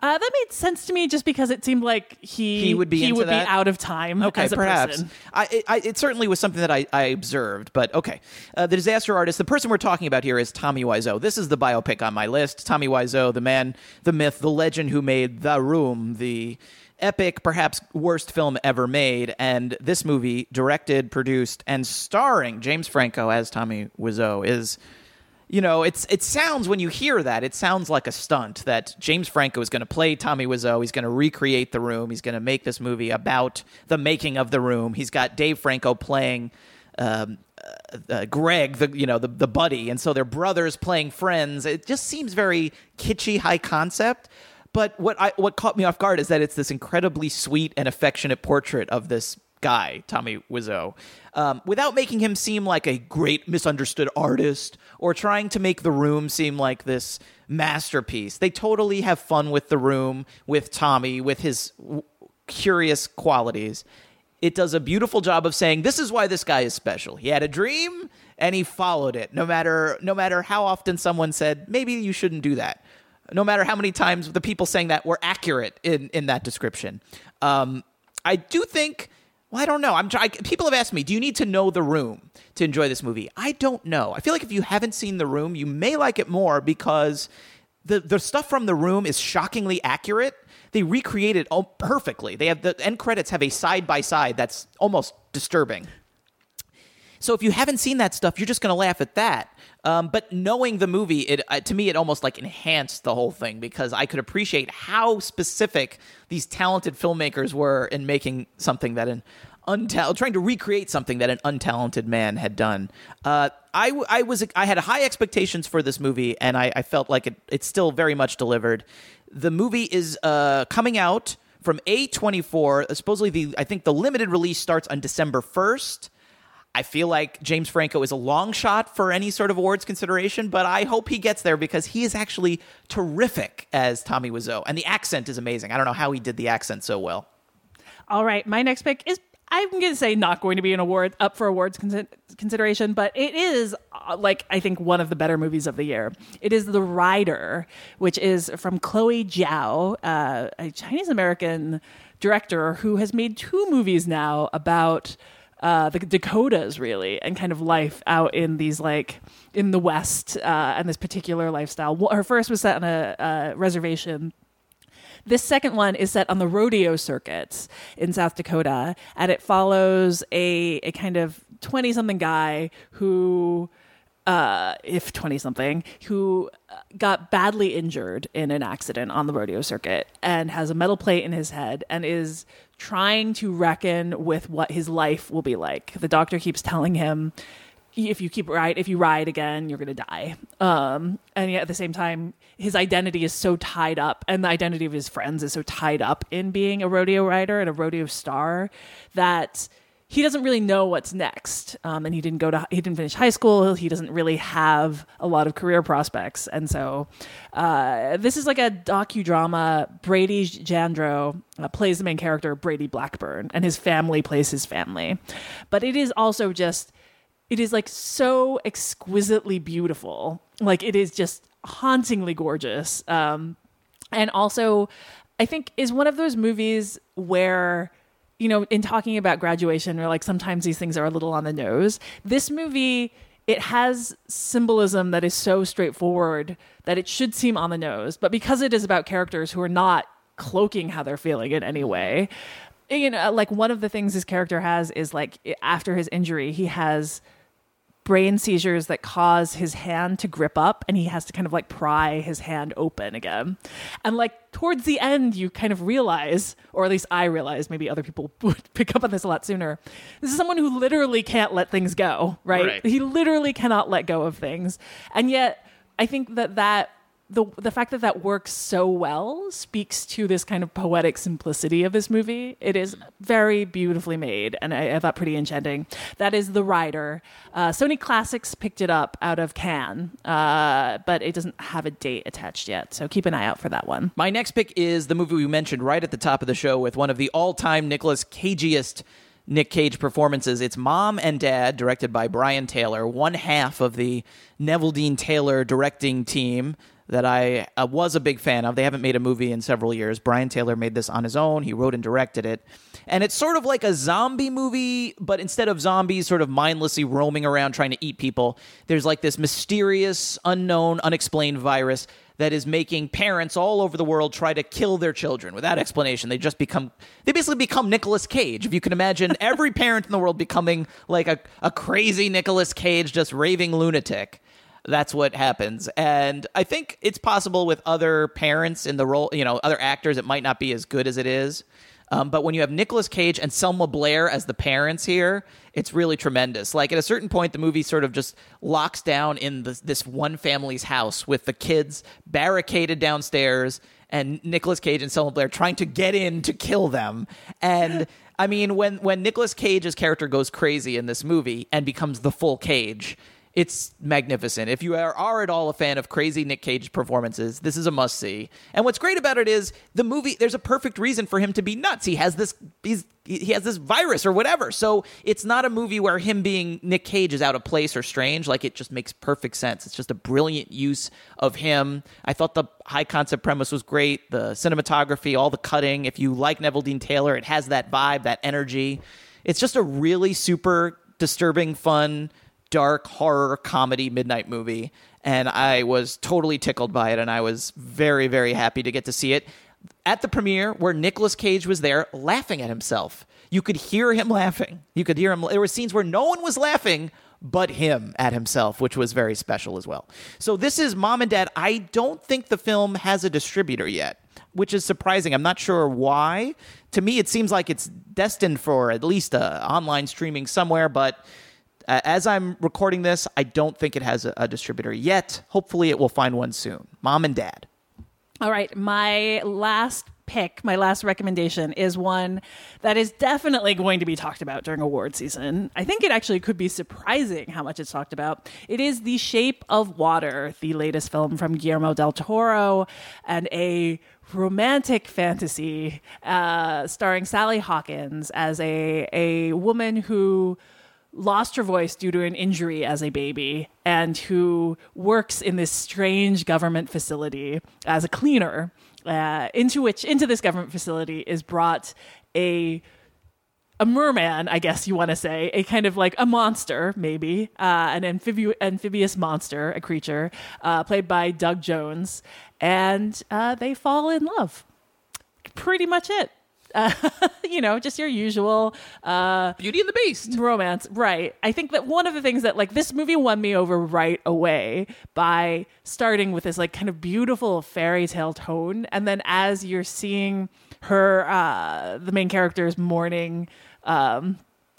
Uh, that made sense to me just because it seemed like he he would be he would that? be out of time. Okay, as a perhaps. I, I, it certainly was something that I, I observed, but okay. Uh, the disaster artist, the person we're talking about here is Tommy Wiseau. This is the biopic on my list. Tommy Wiseau, the man, the myth, the legend who made The Room, the epic, perhaps worst film ever made. And this movie, directed, produced, and starring James Franco as Tommy Wiseau, is you know, it's it sounds when you hear that, it sounds like a stunt that James Franco is going to play Tommy Wiseau. He's going to recreate the room. He's going to make this movie about the making of the room. He's got Dave Franco playing um, uh, uh, Greg, the you know the the buddy, and so they're brothers playing friends. It just seems very kitschy, high concept. But what I what caught me off guard is that it's this incredibly sweet and affectionate portrait of this guy, Tommy Wiseau, um, without making him seem like a great misunderstood artist or trying to make the room seem like this masterpiece. They totally have fun with the room, with Tommy, with his w- curious qualities. It does a beautiful job of saying this is why this guy is special. He had a dream and he followed it. No matter no matter how often someone said maybe you shouldn't do that. No matter how many times the people saying that were accurate in in that description. Um, I do think well, I don't know. I'm trying. People have asked me, "Do you need to know the room to enjoy this movie?" I don't know. I feel like if you haven't seen the room, you may like it more because the the stuff from the room is shockingly accurate. They recreate it all perfectly. They have the end credits have a side by side that's almost disturbing. So if you haven't seen that stuff, you're just going to laugh at that. Um, but knowing the movie, it uh, to me it almost like enhanced the whole thing because I could appreciate how specific these talented filmmakers were in making something that an untal- trying to recreate something that an untalented man had done. Uh, I, I was I had high expectations for this movie, and I, I felt like it, it's still very much delivered. The movie is uh, coming out from A24. Supposedly, the I think the limited release starts on December first. I feel like James Franco is a long shot for any sort of awards consideration, but I hope he gets there because he is actually terrific as Tommy Wiseau, and the accent is amazing. I don't know how he did the accent so well. All right, my next pick is I'm going to say not going to be an award up for awards con- consideration, but it is uh, like I think one of the better movies of the year. It is The Rider, which is from Chloe Zhao, uh, a Chinese American director who has made two movies now about uh, the Dakotas, really, and kind of life out in these like in the West uh, and this particular lifestyle. Her first was set on a, reservation this second one is set on the rodeo circuits in South Dakota, and it follows a, a kind of 20 something guy who. Uh, if 20 something, who uh, got badly injured in an accident on the rodeo circuit and has a metal plate in his head and is trying to reckon with what his life will be like. The doctor keeps telling him, if you keep ride, if you ride again, you're to die. Um, and yet at the same time, his identity is so tied up, and the identity of his friends is so tied up in being a rodeo rider and a rodeo star that he doesn't really know what's next. Um, and he didn't go to he didn't finish high school. He doesn't really have a lot of career prospects, and so uh, this is like a docudrama. Brady Jandreau uh, plays the main character, Brady Blackburn, and his family plays his family. But it is also just it is like so exquisitely beautiful. Like it is just hauntingly gorgeous. Um, and also, I think is one of those movies where you know, in talking about graduation, or like sometimes these things are a little on the nose. This movie, it has symbolism that is so straightforward that it should seem on the nose, but because it is about characters who are not cloaking how they're feeling in any way, you know, like one of the things his character has is like after his injury, he has brain seizures that cause his hand to grip up and he has to kind of like pry his hand open again. And like towards the end, you kind of realize, or at least I realized, maybe other people would pick up on this a lot sooner. This is someone who literally can't let things go, right? Right. He literally cannot let go of things. And yet, I think that that the the fact that that works so well speaks to this kind of poetic simplicity of this movie. It is very beautifully made, and I, I thought pretty enchanting. That is The Rider. Uh, Sony Classics picked it up out of Cannes, uh, but it doesn't have a date attached yet, so keep an eye out for that one. My next pick is the movie we mentioned right at the top of the show with one of the all-time Nicolas Cageist Nick Cage performances. It's Mom and Dad, directed by Brian Taylor, one half of the Neveldine Taylor directing team that I uh, was a big fan of. They haven't made a movie in several years. Brian Taylor made this on his own. He wrote and directed it. And it's sort of like a zombie movie, but instead of zombies sort of mindlessly roaming around trying to eat people, there's like this mysterious, unknown, unexplained virus that is making parents all over the world try to kill their children without explanation. They just become, they basically become Nicolas Cage. If you can imagine every parent in the world becoming like a, a crazy Nicolas Cage, just raving lunatic that's what happens. And I think it's possible with other parents in the role, you know, other actors, it might not be as good as it is. Um, but when you have Nicolas Cage and Selma Blair as the parents here, it's really tremendous. Like at a certain point, the movie sort of just locks down in the, this one family's house with the kids barricaded downstairs and Nicolas Cage and Selma Blair trying to get in to kill them. And I mean, when when Nicolas Cage's character goes crazy in this movie and becomes the full Cage, it's magnificent. If you are, are at all a fan of crazy Nick Cage performances, this is a must see. And what's great about it is the movie. There's a perfect reason for him to be nuts. He has this. He's he has this virus or whatever. So it's not a movie where him being Nick Cage is out of place or strange. Like it just makes perfect sense. It's just a brilliant use of him. I thought the high concept premise was great. The cinematography, all the cutting. If you like Neveldine Taylor, it has that vibe, that energy. It's just a really super disturbing, fun dark horror comedy midnight movie and I was totally tickled by it and I was very very happy to get to see it. at the premiere where Nicolas Cage was there laughing at himself. You could hear him laughing. You could hear him. There were scenes where no one was laughing but him at himself, which was very special as well. So this is Mom and Dad. I don't think the film has a distributor yet, which is surprising. I'm not sure why. To me, it seems like it's destined for at least a online streaming somewhere, but uh, as I'm recording this, I don't think it has a, a distributor yet. Hopefully, it will find one soon. Mom and Dad. All right, my last pick, my last recommendation is one that is definitely going to be talked about during award season. I think it actually could be surprising how much it's talked about. It is The Shape of Water, the latest film from Guillermo del Toro, and a romantic fantasy uh, starring Sally Hawkins as a a woman who lost her voice due to an injury as a baby and who works in this strange government facility as a cleaner uh, into which into this government facility is brought a a merman, I guess you want to say, a kind of like a monster, maybe, uh, an amphibi- amphibious monster, a creature, uh, played by Doug Jones, and uh, they fall in love. Pretty much it. Uh, you know, just your usual uh, Beauty and the Beast. romance. Right. I think that one of the things that like this movie won me over right away by starting with this like kind of beautiful fairy tale tone. And then as you're seeing her uh the main character's morning um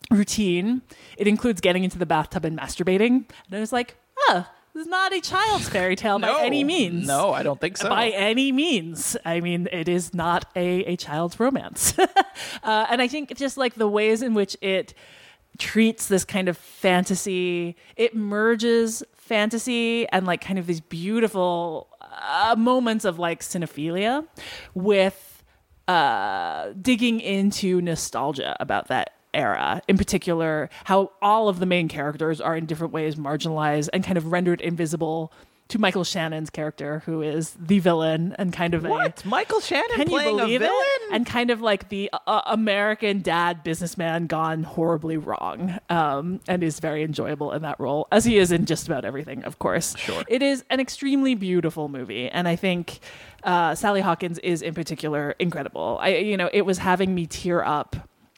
routine it includes getting into the bathtub and masturbating. And i was like huh this is not a child's fairy tale by any means No, I don't think so. by any means. I mean, it is not a, a child's romance. uh, and I think just like the ways in which it treats this kind of fantasy, it merges fantasy and like kind of these beautiful uh, moments of like cinephilia with uh, digging into nostalgia about that era. In particular, how all of the main characters are in different ways marginalized and kind of rendered invisible to Michael Shannon's character, who is the villain and kind of what? a Michael Shannon can you playing believe a villain? it? And kind of like the uh, American dad businessman gone horribly wrong, um, and is very enjoyable in that role, as he is in just about everything. Of course, Sure. It is an extremely beautiful movie, and I think uh, Sally Hawkins is in particular incredible. I, you know, it was having me tear up.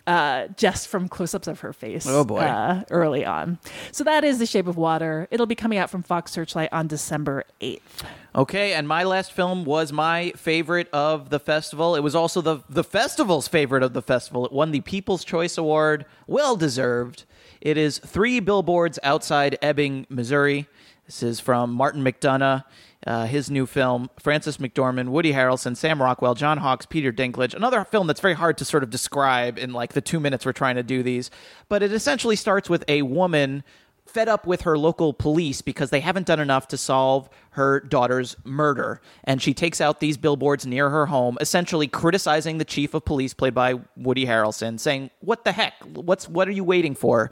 Uh, just from close-ups of her face. Oh, boy. Uh, early on. So that is The Shape of Water. It'll be coming out from Fox Searchlight on December eighth. Okay, and my last film was my favorite of the festival. It was also the the festival's favorite of the festival. It won the People's Choice Award, well deserved. It is Three Billboards Outside Ebbing, Missouri. This is from Martin McDonagh, uh, his new film. Frances McDormand, Woody Harrelson, Sam Rockwell, John Hawkes, Peter Dinklage. Another film that's very hard to sort of describe in like the two minutes we're trying to do these. But it essentially starts with a woman fed up with her local police because they haven't done enough to solve her daughter's murder. And she takes out these billboards near her home, essentially criticizing the chief of police, played by Woody Harrelson, saying, What the heck? What's what are you waiting for?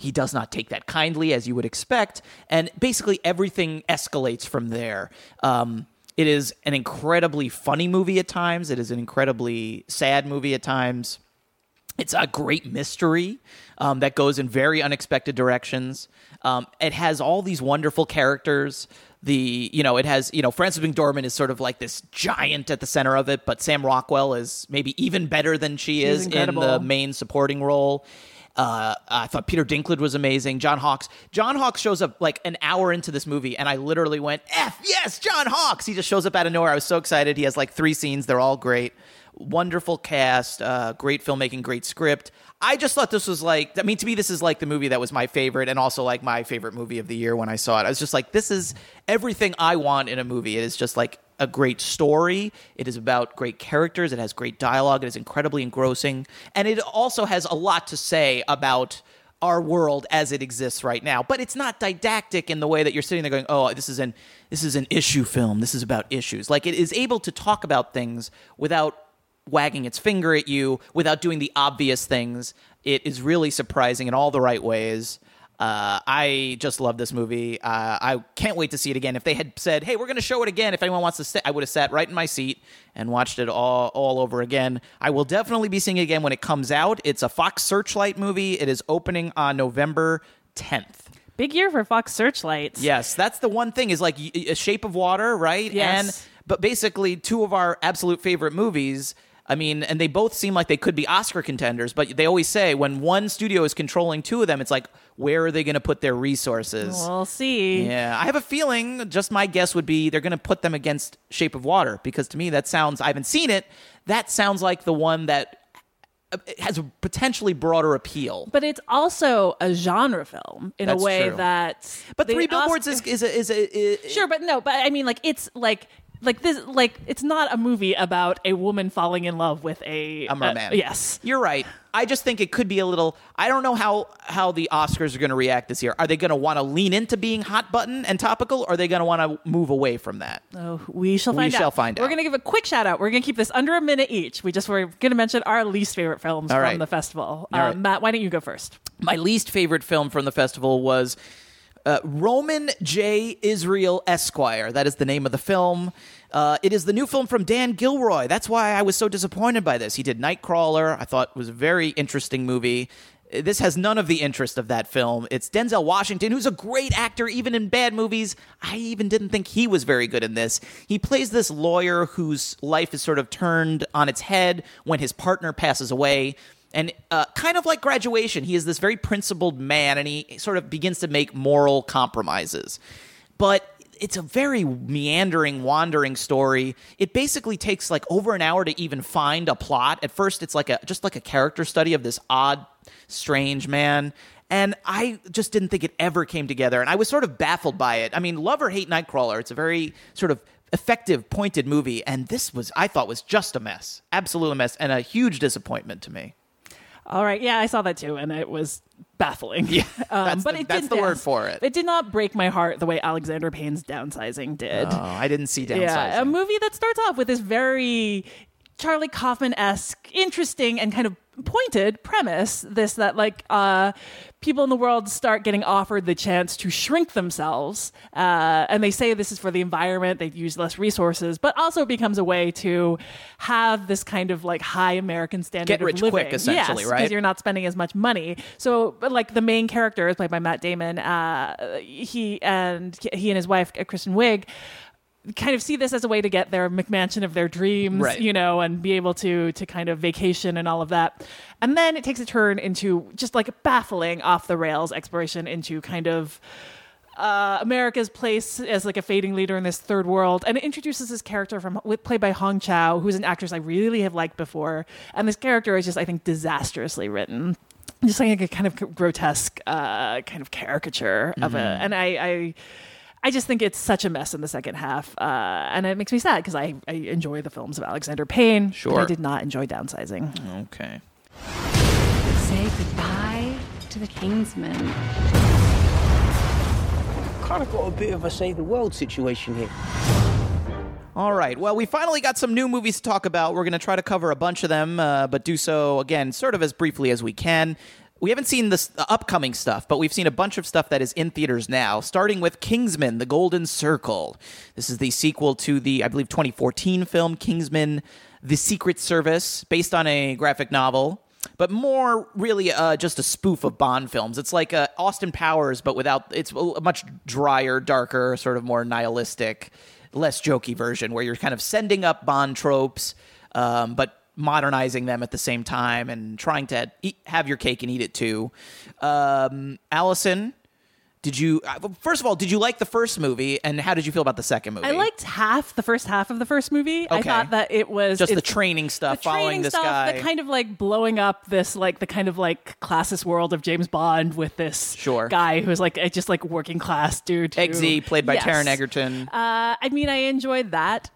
He does not take that kindly, as you would expect, and basically everything escalates from there. Um, it is an incredibly funny movie at times. It is an incredibly sad movie at times. It's a great mystery um, that goes in very unexpected directions. Um, it has all these wonderful characters. The you know it has you know Frances McDormand is sort of like this giant at the center of it, but Sam Rockwell is maybe even better than she is in the main supporting role. Uh, I thought Peter Dinklage was amazing. John Hawkes. John Hawkes shows up like an hour into this movie, and I literally went, "F yes, John Hawkes!" He just shows up out of nowhere. I was so excited. He has like three scenes. They're all great. Wonderful cast, uh, great filmmaking, great script. I just thought this was like, I mean, to me, this is like the movie that was my favorite and also like my favorite movie of the year when I saw it. I was just like, this is everything I want in a movie. It is just like a great story. It is about great characters. It has great dialogue. It is incredibly engrossing. And it also has a lot to say about our world as it exists right now. But it's not didactic in the way that you're sitting there going, "Oh, this is an this is an issue film. This is about issues." Like it is able to talk about things without wagging its finger at you, without doing the obvious things. It is really surprising in all the right ways. Uh, I just love this movie. Uh, I can't wait to see it again. If they had said, "Hey, we're going to show it again," if anyone wants to sit, I would have sat right in my seat and watched it all all over again. I will definitely be seeing it again when it comes out. It's a Fox Searchlight movie. It is opening on November 10th. Big year for Fox Searchlight. Yes, that's the one thing is like a Shape of Water, right? Yes. And but basically two of our absolute favorite movies. I mean, and they both seem like they could be Oscar contenders, but they always say when one studio is controlling two of them, it's like, where are they going to put their resources? We'll see. Yeah, I have a feeling, just my guess would be they're going to put them against Shape of Water because to me that sounds, I haven't seen it, that sounds like the one that uh, has a potentially broader appeal. But it's also a genre film in That's a way true. that. But Three Billboards Oscar- is, is, a, is, a, is Sure, but no, but I mean, like, it's like. Like this, like it's not a movie about a woman falling in love with a, a merman. uh, yes, You're right. I just think it could be a little. I don't know how how the Oscars are going to react this year. Are they going to want to lean into being hot button and topical, or are they going to want to move away from that? Oh, we shall We find out. We shall find out. We're out. going to give a quick shout out. We're going to keep this under a minute each. We just were going to mention our least favorite films All from right. the festival. Uh, right. Matt, why don't you go first? My least favorite film from the festival was uh, Roman J. Israel Esquire. That is the name of the film. Uh, it is the new film from Dan Gilroy. That's why I was so disappointed by this. He did Nightcrawler. I thought was a very interesting movie. This has none of the interest of that film. It's Denzel Washington, who's a great actor, even in bad movies. I even didn't think he was very good in this. He plays this lawyer whose life is sort of turned on its head when his partner passes away. And uh, kind of like graduation, he is this very principled man and he sort of begins to make moral compromises. But it's a very meandering, wandering story. It basically takes like over an hour to even find a plot. At first, it's like a just like a character study of this odd, strange man. And I just didn't think it ever came together. And I was sort of baffled by it. I mean, love or hate Nightcrawler, it's a very sort of effective, pointed movie. And this was, I thought, was just a mess. Absolute mess and a huge disappointment to me. All right, yeah, I saw that too, and it was baffling. Yeah, um, that's the- that's the word for it. It did not break my heart the way Alexander Payne's downsizing did. Oh, I didn't see downsizing. Yeah, a movie that starts off with this very Charlie Kaufman esque, interesting and kind of pointed premise. This that like uh, people in the world start getting offered the chance to shrink themselves, uh, and they say this is for the environment. They use less resources, but also it becomes a way to have this kind of like high American standard Get of rich living. quick, essentially, yes, right? Because you're not spending as much money. So, but like the main character is played by Matt Damon. Uh, he and he and his wife Kristen Wiig kind of see this as a way to get their McMansion of their dreams, Right. you know, and be able to to kind of vacation and all of that. And then it takes a turn into just like a baffling off the rails exploration into kind of uh, America's place as like a fading leader in this third world, and it introduces this character from with- played by Hong Chau, who's an actress I really have liked before, and this character is just I think disastrously written, just like a kind of grotesque uh, kind of caricature of a, and I. I I just think it's such a mess in the second half, uh, and it makes me sad because I, I enjoy the films of Alexander Payne. but Sure. I did not enjoy downsizing. Okay. Say goodbye to the Kingsman. kind of got a bit of a save the world situation here. All right. Well, we finally got some new movies to talk about. We're going to try to cover a bunch of them, uh, but do so again, sort of as briefly as we can. We haven't seen this, the upcoming stuff, but we've seen a bunch of stuff that is in theaters now, starting with Kingsman: The Golden Circle. This is the sequel to the, I believe, 2014 film Kingsman: The Secret Service, based on a graphic novel but more really uh, just a spoof of Bond films. It's like uh, Austin Powers, but without. It's a much drier, darker, sort of more nihilistic, less jokey version where you're kind of sending up Bond tropes, um, but modernizing them at the same time and trying to eat, have your cake and eat it too. Um, Allison, did you? uh, First of all, did you like the first movie, and how did you feel about the second movie? I liked half the first half of the first movie. I thought that it was just the training stuff, the following training this stuff, guy. the kind of like blowing up this like the kind of like classist world of James Bond with this Sure. guy who's like a just like working class dude. Eggsy, played by Yes. Taron Egerton. Uh, I mean, I enjoyed that.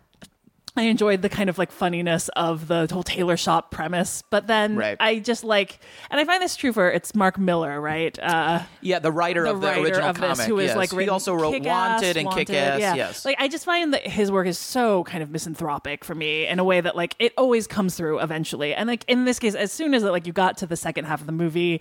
I enjoyed the kind of like funniness of the whole tailor shop premise, but then Right. I just like, and I find this true for it's Mark Millar, right? Uh, Yeah, the writer the of the writer original of comic. this, who is yes. like he also wrote Kick-Ass, Wanted and Kick Ass. Yeah. Yes, like I just find that his work is so kind of misanthropic for me in a way that like it always comes through eventually, and like in this case, as soon as it, like you got to the second half of the movie.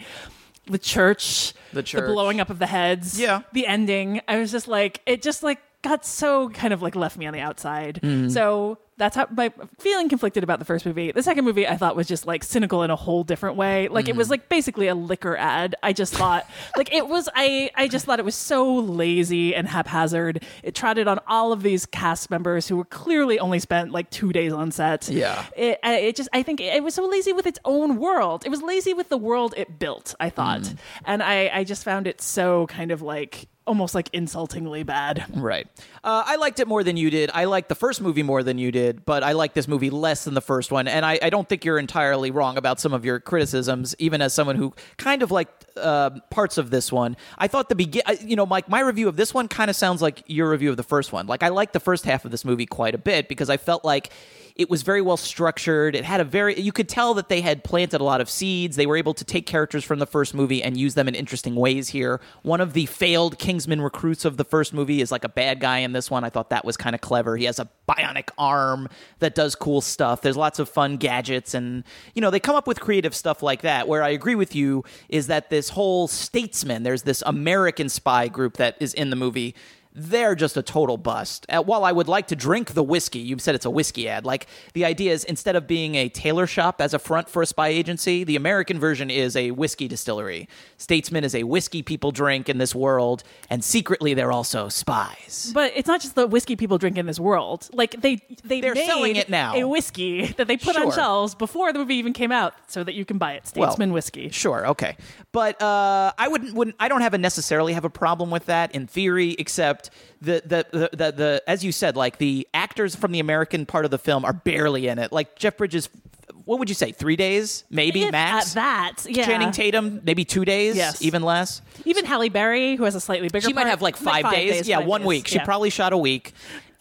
The church, The church. the blowing up of the heads, Yeah. the ending. I was just like, it just like got so kind of like left me on the outside. Mm-hmm. So that's how my feeling conflicted about the first movie. The second movie I thought was just like cynical in a whole different way. Like it was like basically a liquor ad. I just thought like it was I I just thought it was so lazy and haphazard. It trotted on all of these cast members who were clearly only spent like 2 days on set. Yeah. It I- it just I think it was so lazy with its own world. It was lazy with the world it built, I thought. And I I just found it so kind of like almost like insultingly bad. Right. Uh, I liked it more than you did. I liked the first movie more than you did, but I like this movie less than the first one. And I, I don't think you're entirely wrong about some of your criticisms, even as someone who kind of liked uh, parts of this one. I thought the begin, you know, Mike, my review of this one kind of sounds like your review of the first one. Like I liked the first half of this movie quite a bit because I felt like it was very well structured. It had a very you could tell that they had planted a lot of seeds. They were able to take characters from the first movie and use them in interesting ways here. One of the failed Kingsman recruits of the first movie is like a bad guy in this one. I thought that was kind of clever. He has a bionic arm that does cool stuff. There's lots of fun gadgets and you know, they come up with creative stuff like that. Where I agree with you is that this whole statesman, there's this American spy group that is in the movie they're just a total bust. Uh, while I would like to drink the whiskey, you said it's a whiskey ad. Like the idea is instead of being a tailor shop as a front for a spy agency, the American version is a whiskey distillery. Statesman is a whiskey people drink in this world, and secretly they're also spies. But it's not just the whiskey people drink in this world. Like they they They're selling it now. A whiskey that they put on shelves before the movie even came out, so that you can buy it. Statesman whiskey. Sure, okay, but uh, I wouldn't wouldn't I don't have a necessarily have a problem with that in theory, except the the, the the the as you said, like the actors from the American part of the film are barely in it. Like Jeff Bridges, what would you say, three days, maybe If max? at that, yeah. Channing Tatum, maybe two days, Yes. even less. Even Halle Berry, who has a slightly bigger, She might part- have like five, days. Yeah, one week. She probably shot a week.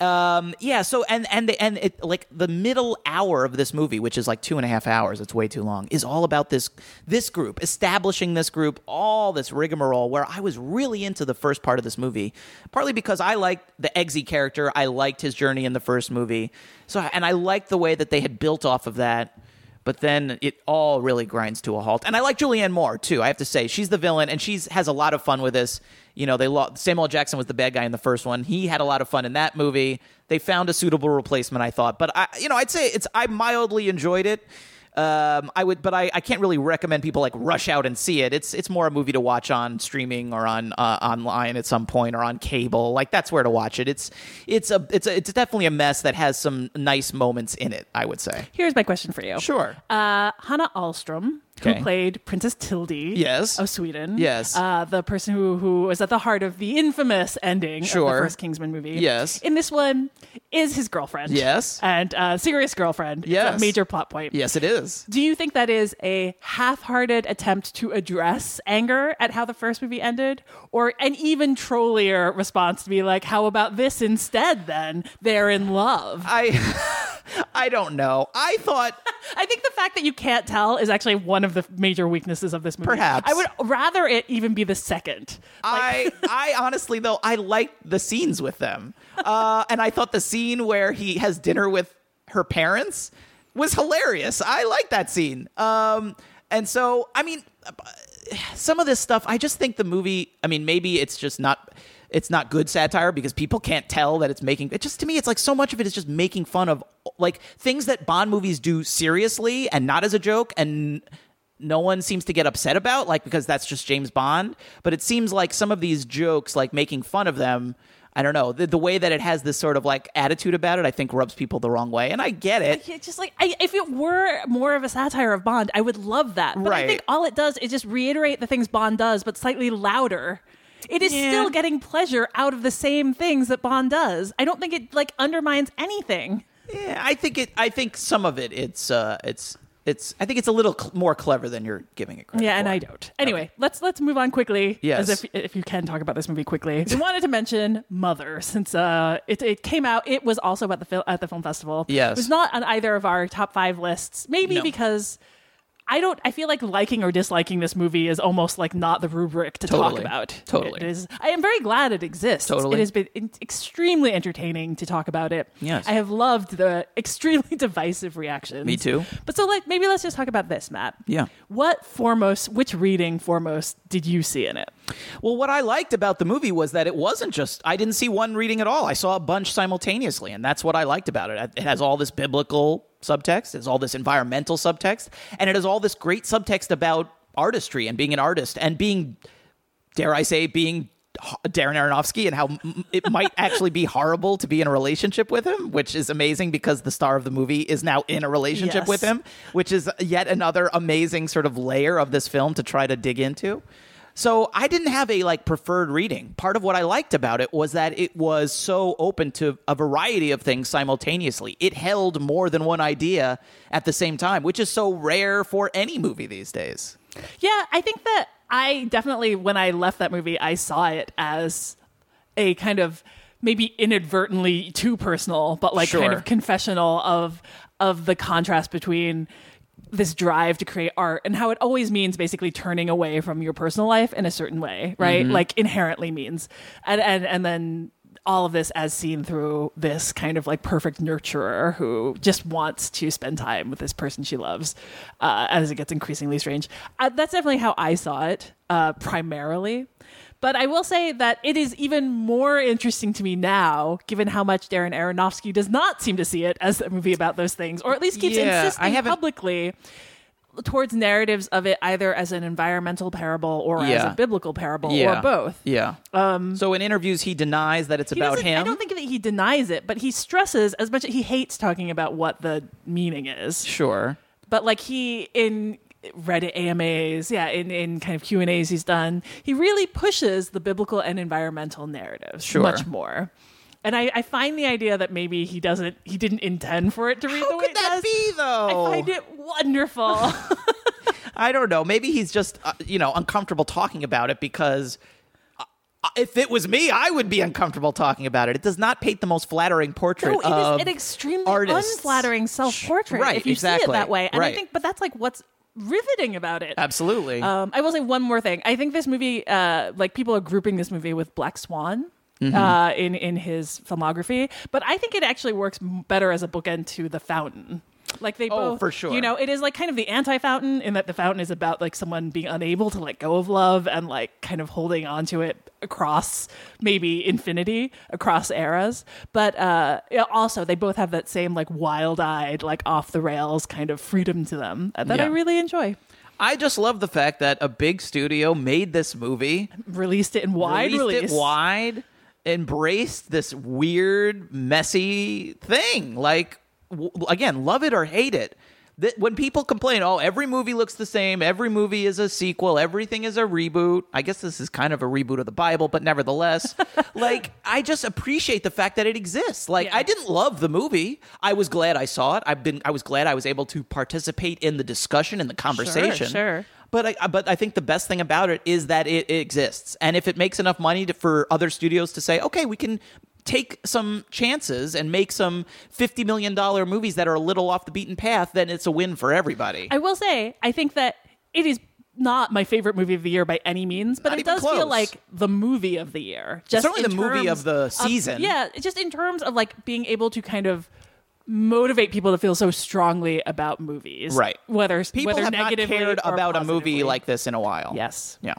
Um, yeah. So and and the, and it like the middle hour of this movie, which is like two and a half hours. It's way too long. Is all about this this group establishing this group, all this rigmarole. Where I was really into the first part of this movie, partly because I liked the Eggsy character. I liked his journey in the first movie. So and I liked the way that they had built off of that. But then it all really grinds to a halt. And I like Julianne Moore too. I have to say she's the villain, and she's has a lot of fun with this. You know, they lo- Samuel Jackson was the bad guy in the first one. He had a lot of fun in that movie. They found a suitable replacement, I thought. But I, you know, I'd say it's I mildly enjoyed it. Um, I would, but I, I can't really recommend people like rush out and see it. It's it's more a movie to watch on streaming or on uh, online at some point or on cable. Like that's where to watch it. It's it's a it's a, it's definitely a mess that has some nice moments in it. I would say. Here's my question for you. Sure. Uh, Hanna Alström, Okay. who played Princess Tilde Yes. of Sweden. Yes. Uh, the person who, who was at the heart of the infamous ending of Sure. the first Kingsman movie. Yes. In this one, is his girlfriend. Yes. And uh, serious girlfriend. Yes. a major plot point. Yes, it is. Do you think that is a half-hearted attempt to address anger at how the first movie ended, or an even trollier response to be like, "How about this instead? Then they're in love." I I don't know. I thought I think the fact that you can't tell is actually one of the major weaknesses of this movie. Perhaps. I would rather it even be the second. I I honestly though I liked the scenes with them, uh, and I thought the scene where he has dinner with her parents was hilarious. I like that scene. Um, and so I mean, some of this stuff I just think the movie. I mean, maybe it's just not. It's not good satire because people can't tell that it's making. It just to me, it's like so much of it is just making fun of like things that Bond movies do seriously and not as a joke, and no one seems to get upset about, like because that's just James Bond. But it seems like some of these jokes, like making fun of them, I don't know, the, the way that it has this sort of like attitude about it, I think rubs people the wrong way, and I get it. It's just like I, if it were more of a satire of Bond, I would love that. But I think all it does is just reiterate the things Bond does, but slightly louder. It is Yeah. still getting pleasure out of the same things that Bond does. I don't think it like undermines anything. Yeah, I think it. I think some of it, it's uh, it's it's. I think it's a little cl- more clever than you're giving it credit. Yeah, and for. I don't. Anyway, let's let's move on quickly. Yes. as if if you can talk about this movie quickly. We wanted to mention Mother since uh it, it came out. It was also at the fil- at the film festival. Yes. it was not on either of our top five lists. Maybe No. because. I don't. I feel like liking or disliking this movie is almost like not the rubric to talk about. Totally. It is. I am very glad it exists. Totally. It has been extremely entertaining to talk about it. Yes. I have loved the extremely divisive reactions. Me too. But so, like, maybe let's just talk about this, Matt. Yeah. What foremost? Which reading foremost did you see in it? Well, what I liked about the movie was that it wasn't just, I didn't see one reading at all. I saw a bunch simultaneously, and that's what I liked about it. It has all this biblical subtext, it has all this environmental subtext, and it has all this great subtext about artistry and being an artist and being, dare I say, being Darren Aronofsky and how it might actually be horrible to be in a relationship with him, which is amazing because the star of the movie is now in a relationship Yes. with him, which is yet another amazing sort of layer of this film to try to dig into. So I didn't have a like preferred reading. Part of what I liked about it was that it was so open to a variety of things simultaneously. It held more than one idea at the same time, which is so rare for any movie these days. Yeah, I think that I definitely, when I left that movie, I saw it as a kind of maybe inadvertently too personal, but like kind of confessional of of the contrast between this drive to create art and how it always means basically turning away from your personal life in a certain way, right? Like inherently means, and and and then all of this as seen through this kind of like perfect nurturer who just wants to spend time with this person she loves uh, as it gets increasingly strange. Uh, that's definitely how I saw it uh, primarily. But I will say that it is even more interesting to me now, given how much Darren Aronofsky does not seem to see it as a movie about those things, or at least keeps Yeah, insisting publicly towards narratives of it either as an environmental parable or as a biblical parable Yeah. or both. Yeah. Um, so in interviews, he denies that it's about him. I don't think that he denies it, but he stresses as much. He hates talking about what the meaning is. sure. But like he in Reddit AMAs, yeah, in, in kind of Q and A's he's done, he really pushes the biblical and environmental narratives Sure. much more. And I, I find the idea that maybe he doesn't, he didn't intend for it to read the way could it that does. be, though? I find it wonderful. I don't know. Maybe he's just, uh, you know, uncomfortable talking about it because uh, if it was me, I would be uncomfortable talking about it. It does not paint the most flattering portrait No, it is an extremely artists. unflattering self-portrait Right, if you see it that way. And I think, but that's like what's riveting about it. Absolutely. Um, I will say one more thing. I think this movie, uh, like people are grouping this movie with Black Swan. Mm-hmm. Uh, in in his filmography, but I think it actually works better as a bookend to The Fountain. Like they Oh, both, for sure. You know, it is like kind of the anti-fountain in that the fountain is about like someone being unable to let go of love and like kind of holding on to it across maybe infinity, across eras. But uh, also they both have that same like wild-eyed, like off the rails kind of freedom to them that I really enjoy. I just love the fact that a big studio made this movie, Released it in wide released release. it wide, embraced this weird, messy thing. Like, again, love it or hate it. That when people complain, oh, every movie looks the same, every movie is a sequel, everything is a reboot. I guess this is kind of a reboot of the Bible, but nevertheless, like I just appreciate the fact that it exists. Like Yeah. I didn't love the movie. I was glad I saw it. I've been I was glad I was able to participate in the discussion and the conversation. sure. But I, but I think the best thing about it is that it, it exists, and if it makes enough money to, for other studios to say, okay, we can take some chances and make some fifty million dollar movies that are a little off the beaten path, then it's a win for everybody. I will say, I think that it is not my favorite movie of the year by any means, but Not it even does close. feel like the movie of the year. Just certainly in the movie terms of the season. yeah, just in terms of like being able to kind of motivate people to feel so strongly about movies, Right. Whether People whether have not cared about a movie like this in a while. Yes. Yeah.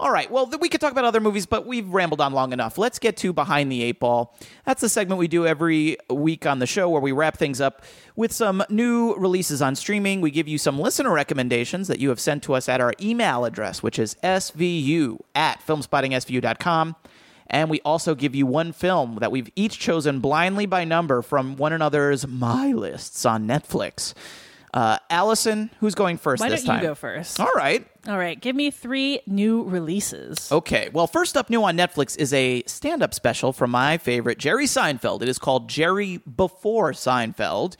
All right. Well, we could talk about other movies, but we've rambled on long enough. Let's get to Behind the Eight Ball. That's the segment we do every week on the show where we wrap things up with some new releases on streaming. We give you some listener recommendations that you have sent to us at our email address, which is svu at filmspottingsvu.com. And we also give you one film that we've each chosen blindly by number from one another's My Lists on Netflix. Uh, Allison, who's going first Why this don't you go first? All right. All right, give me three new releases. Okay. Well, first up new on Netflix is a stand up special from my favorite, Jerry Seinfeld. It is called Jerry Before Seinfeld.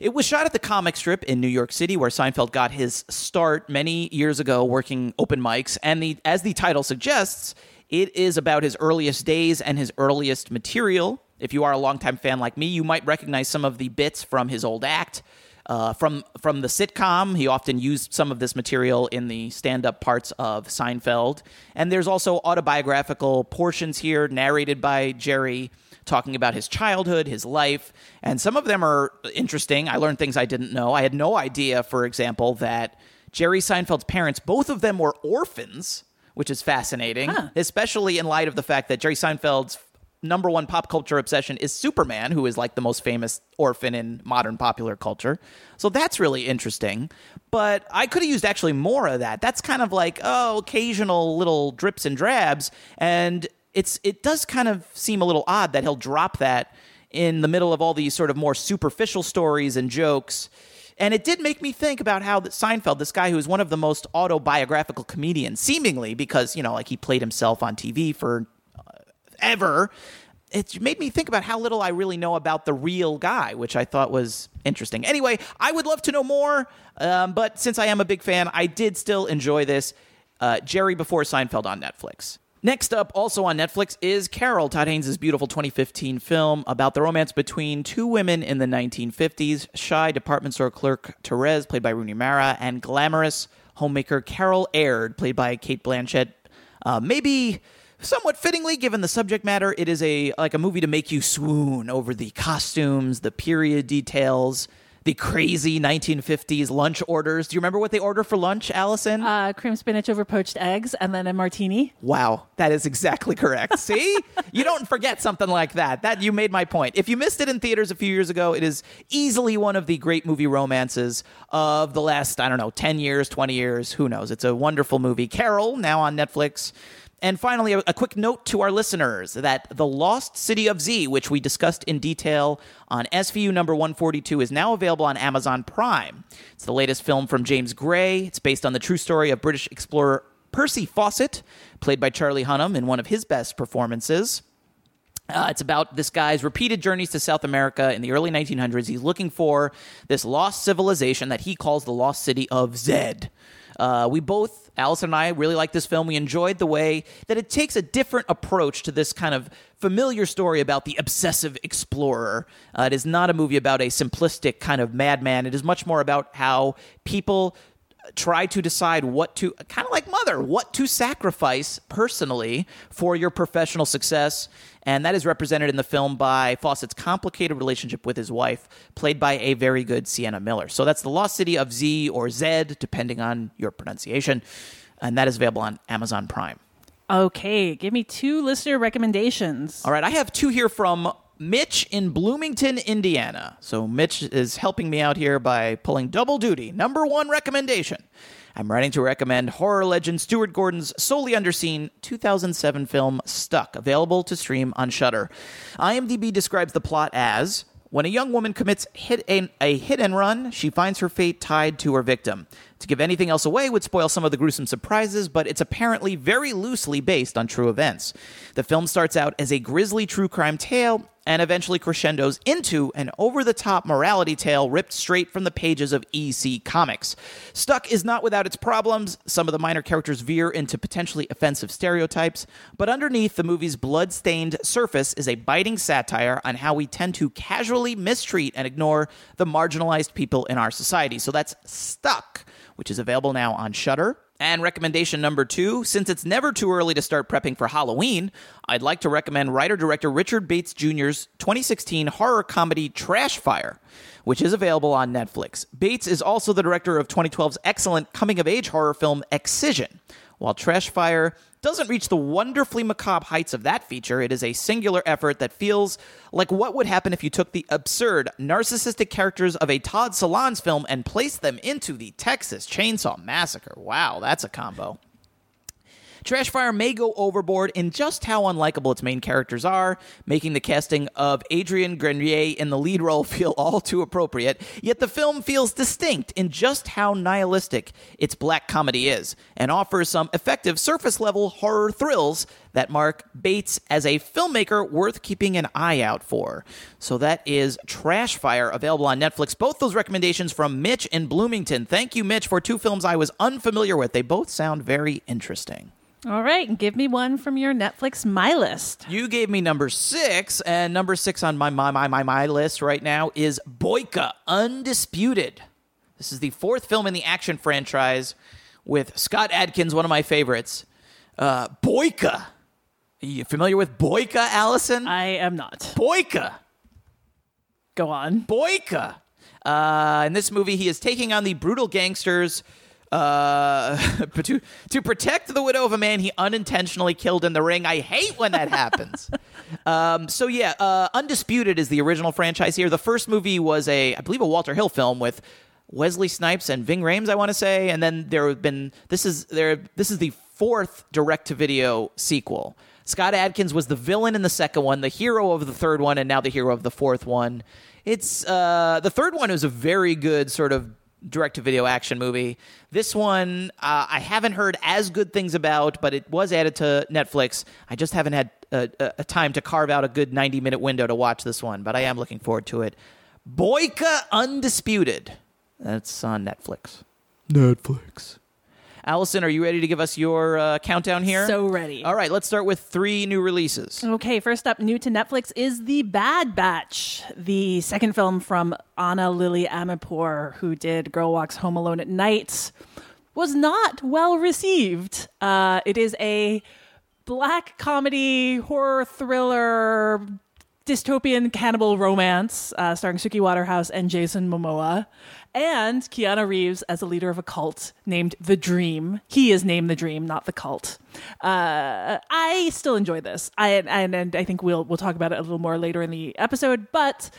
It was shot at the comic strip in New York City, where Seinfeld got his start many years ago working open mics. And the, as the title suggests, it is about his earliest days and his earliest material. If you are a longtime fan like me, you might recognize some of the bits from his old act. uh, from from the sitcom. He often used some of this material in the stand-up parts of Seinfeld, and there's also autobiographical portions here narrated by Jerry talking about his childhood, his life, and some of them are interesting. I learned things I didn't know. I had no idea, for example, that Jerry Seinfeld's parents, both of them were orphans, which is fascinating, especially in light of the fact that Jerry Seinfeld's number one pop culture obsession is Superman, who is like the most famous orphan in modern popular culture. So that's really interesting. But I could have used actually more of that. That's kind of like, oh, occasional little drips and drabs. And it's it does kind of seem a little odd that he'll drop that in the middle of all these sort of more superficial stories and jokes. And it did make me think about how that Seinfeld, this guy who is one of the most autobiographical comedians, seemingly because you know, like he played himself on TV for uh, ever. It made me think about how little I really know about the real guy, which I thought was interesting. Anyway, I would love to know more, um, but since I am a big fan, I did still enjoy this. Uh, Jerry Before Seinfeld on Netflix. Next up, also on Netflix, is Carol, Todd Haynes' beautiful 2015 film about the romance between two women in the 1950s shy department store clerk Therese, played by Rooney Mara, and glamorous homemaker Carol Aird, played by Cate Blanchett. Uh, maybe somewhat fittingly given the subject matter it is a like a movie to make you swoon over the costumes the period details the crazy 1950s lunch orders do you remember what they order for lunch allison Uh, cream spinach over poached eggs and then a martini. Wow, that is exactly correct. See? you don't forget something like that. That you made my point. If you missed it in theaters a few years ago, it is easily one of the great movie romances of the last, I don't know, 10 years, 20 years, who knows. It's a wonderful movie. Carol, now on Netflix. And finally, a, a quick note to our listeners that The Lost City of Z, which we discussed in detail on SVU number 142, is now available on Amazon Prime. It's the latest film from James Gray. It's based on the true story of British explorer Percy Fawcett, played by Charlie Hunnam in one of his best performances. Uh, it's about this guy's repeated journeys to South America in the early 1900s. He's looking for this lost civilization that he calls the lost city of Zed. Uh, we both, Allison and I, really like this film. We enjoyed the way that it takes a different approach to this kind of familiar story about the obsessive explorer. Uh, it is not a movie about a simplistic kind of madman. It is much more about how people try to decide what to kind of like mother what to sacrifice personally for your professional success. And that is represented in the film by Fawcett's complicated relationship with his wife played by a very good Sienna Miller. So that's the lost city of Z or Zed depending on your pronunciation. And that is available on Amazon Prime. Okay, give me two listener recommendations. all right I have two here from Mitch in Bloomington, Indiana. So Mitch is helping me out here by pulling double duty. Number one recommendation. I'm writing to recommend horror legend Stuart Gordon's solely underseen 2007 film Stuck, available to stream on Shudder. IMDb describes the plot as when a young woman commits hit a, a hit and run, she finds her fate tied to her victim. To give anything else away would spoil some of the gruesome surprises, but it's apparently very loosely based on true events. The film starts out as a grisly true crime tale and eventually crescendos into an over the top morality tale ripped straight from the pages of EC Comics. Stuck is not without its problems. Some of the minor characters veer into potentially offensive stereotypes, but underneath the movie's blood stained surface is a biting satire on how we tend to casually mistreat and ignore the marginalized people in our society. So that's Stuck, which is available now on Shudder. And recommendation number two since it's never too early to start prepping for Halloween, I'd like to recommend writer director Richard Bates Jr.'s 2016 horror comedy Trash Fire, which is available on Netflix. Bates is also the director of 2012's excellent coming of age horror film Excision. While Trash Fire doesn't reach the wonderfully macabre heights of that feature, it is a singular effort that feels like what would happen if you took the absurd, narcissistic characters of a Todd Solondz film and placed them into the Texas Chainsaw Massacre. Wow, that's a combo. Trashfire may go overboard in just how unlikable its main characters are, making the casting of Adrian Grenier in the lead role feel all too appropriate, yet the film feels distinct in just how nihilistic its black comedy is, and offers some effective surface level horror thrills that mark Bates as a filmmaker worth keeping an eye out for. So that is Trashfire, available on Netflix. Both those recommendations from Mitch in Bloomington. Thank you, Mitch, for two films I was unfamiliar with. They both sound very interesting. All right, give me one from your Netflix My List. You gave me number six, and number six on my my my my, my list right now is Boyka Undisputed. This is the fourth film in the action franchise with Scott Adkins, one of my favorites. Uh, Boyka. Are you familiar with Boyka, Allison? I am not. Boyka. Go on. Boyka. Uh, in this movie, he is taking on the brutal gangsters uh, to, to protect the widow of a man he unintentionally killed in the ring. I hate when that happens. um, so, yeah, uh, Undisputed is the original franchise here. The first movie was a, I believe, a Walter Hill film with Wesley Snipes and Ving Rhames, I want to say. And then there have been, this is, there, this is the fourth direct to video sequel. Scott Adkins was the villain in the second one, the hero of the third one, and now the hero of the fourth one. It's uh, the third one is a very good sort of direct to video action movie. This one uh, I haven't heard as good things about, but it was added to Netflix. I just haven't had a, a, time to carve out a good 90 minute window to watch this one, but I am looking forward to it. Boyka Undisputed. That's on Netflix. Netflix. Allison, are you ready to give us your uh, countdown here? So ready. All right, let's start with three new releases. Okay, first up, new to Netflix is The Bad Batch, the second film from Anna Lily Amirpour, who did Girl Walks Home Alone at Night. Was not well received. Uh, it is a black comedy, horror thriller, dystopian cannibal romance uh, starring Suki Waterhouse and Jason Momoa, and Keanu Reeves as a leader of a cult named The Dream. He is named The Dream, not the cult. Uh, I still enjoy this. I and, and I think we'll we'll talk about it a little more later in the episode, but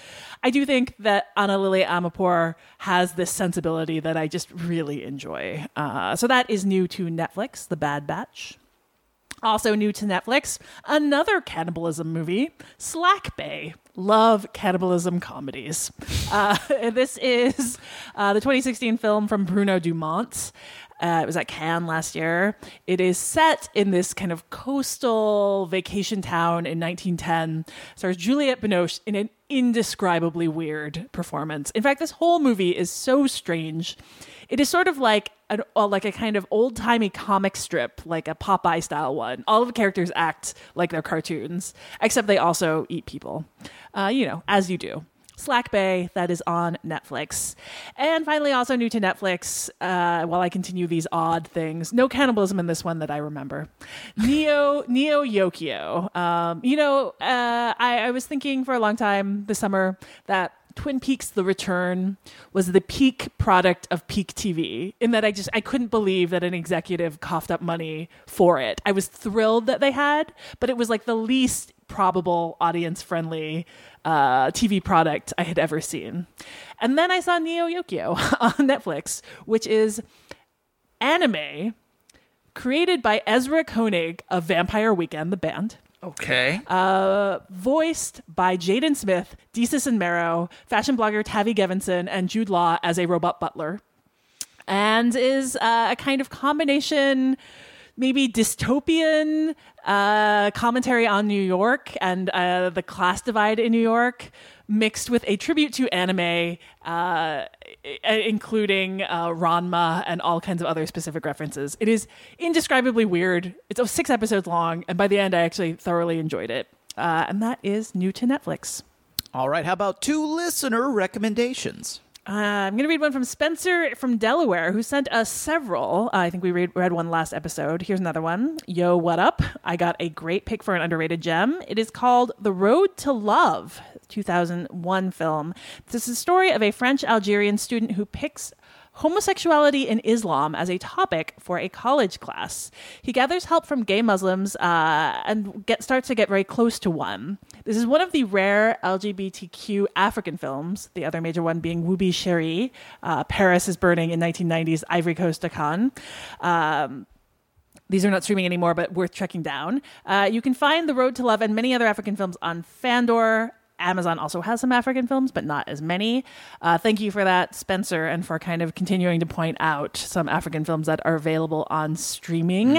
I do think that Anna Lily Amirpour has this sensibility that I just really enjoy. Uh, so that is new to Netflix, The Bad Batch. Also new to Netflix, another cannibalism movie, Slack Bay. Love cannibalism comedies. Uh, this is uh, the 2016 film from Bruno Dumont. Uh, it was at Cannes last year. It is set in this kind of coastal vacation town in 1910. Stars Juliette Binoche in an indescribably weird performance. In fact, this whole movie is so strange. It is sort of like an, uh, like a kind of old timey comic strip, like a Popeye style one. All of the characters act like they're cartoons, except they also eat people. Uh, you know, as you do. Slack Bay, that is on Netflix. And finally, also new to Netflix, uh, while I continue these odd things, no cannibalism in this one that I remember. Neo, Neo Yokio. Um, you know, uh, I, I was thinking for a long time this summer that Twin Peaks The Return was the peak product of peak TV in that I just I couldn't believe that an executive coughed up money for it. I was thrilled that they had, but it was like the least probable audience friendly uh, TV product I had ever seen. And then I saw Neo Yokio on Netflix, which is anime created by Ezra Koenig of Vampire Weekend, the band Okay. Uh, voiced by Jaden Smith, Desus and Mero, fashion blogger Tavi Gevinson, and Jude Law as a robot butler, and is uh, a kind of combination, maybe dystopian uh, commentary on New York and uh, the class divide in New York, mixed with a tribute to anime, uh, including uh, Ranma and all kinds of other specific references. It is indescribably weird. It's six episodes long, and by the end, I actually thoroughly enjoyed it. Uh, and that is new to Netflix. All right. How about two listener recommendations? Uh, I'm going to read one from Spencer from Delaware, who sent us several. Uh, I think we read, read one last episode. Here's another one. Yo, what up? I got a great pick for an underrated gem. It is called The Road to Love, 2001 film. This is a story of a French Algerian student who picks homosexuality in Islam as a topic for a college class. He gathers help from gay Muslims uh, and get, starts to get very close to one. This is one of the rare LGBTQ African films, the other major one being Woubi Chéri, uh, Paris is Burning in 1990's Ivory Coast Cannes. Um, these are not streaming anymore, but worth checking down. Uh, you can find The Road to Love and many other African films on Fandor, Amazon also has some African films, but not as many. Uh, thank you for that, Spencer, and for kind of continuing to point out some African films that are available on streaming.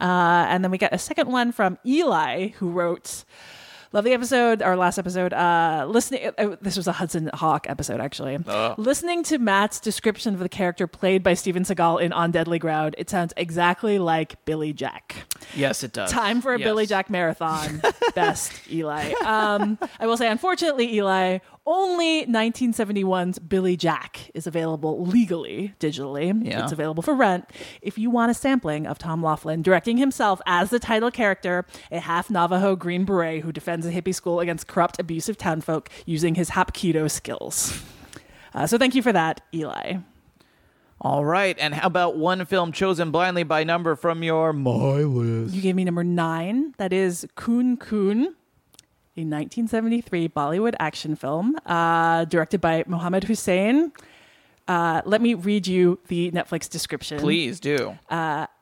Uh, and then we got a second one from Eli, who wrote. Love the episode, our last episode. Uh, listening, uh, this was a Hudson Hawk episode, actually. Listening to Matt's description of the character played by Steven Seagal in On Deadly Ground, it sounds exactly like Billy Jack. Yes, it does. Time for a Yes. Billy Jack marathon. Best Eli. Um, I will say, unfortunately, Eli, only 1971's Billy Jack is available legally, digitally. Yeah. It's available for rent. If you want a sampling of Tom Laughlin directing himself as the title character, a half Navajo Green Beret who defends a hippie school against corrupt, abusive townfolk using his Hapkido skills. Uh, so thank you for that, Eli. All right, and how about one film chosen blindly by number from your my list? You gave me number nine. That is Khoon Khoon, a 1973 Bollywood action film uh, directed by Mohammed Hussein. Uh, let me read you the Netflix description. Please do.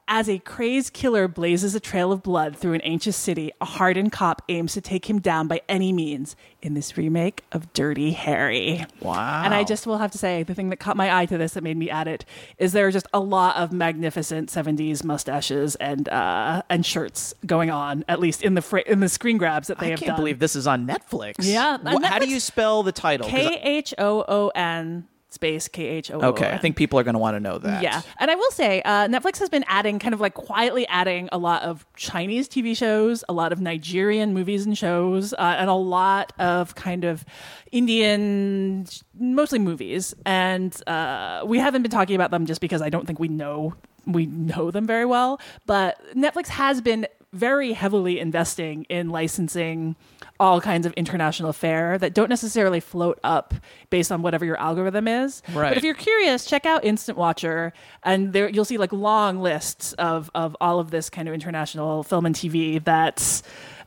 As a crazed killer blazes a trail of blood through an ancient city, a hardened cop aims to take him down by any means in this remake of Dirty Harry. Wow. And I just will have to say, the thing that caught my eye to this that made me add it is there are just a lot of magnificent 70s mustaches and uh, and shirts going on, at least in the fr- in the screen grabs that they have. I have can't done. believe this is on Netflix. Yeah, How do you spell the title? K H O O N space K H O okay, I think people are going to want to know that. Yeah. And I will say, uh, Netflix has been adding, kind of like quietly adding a lot of Chinese TV shows, a lot of Nigerian movies and shows, uh, and a lot of kind of Indian, mostly movies. And uh, we haven't been talking about them just because I don't think we know we know them very well. But Netflix has been very heavily investing in licensing all kinds of international fare that don't necessarily float up based on whatever your algorithm is. Right. But if you're curious, check out Instant Watcher, and there you'll see like long lists of of all of this kind of international film and TV that's.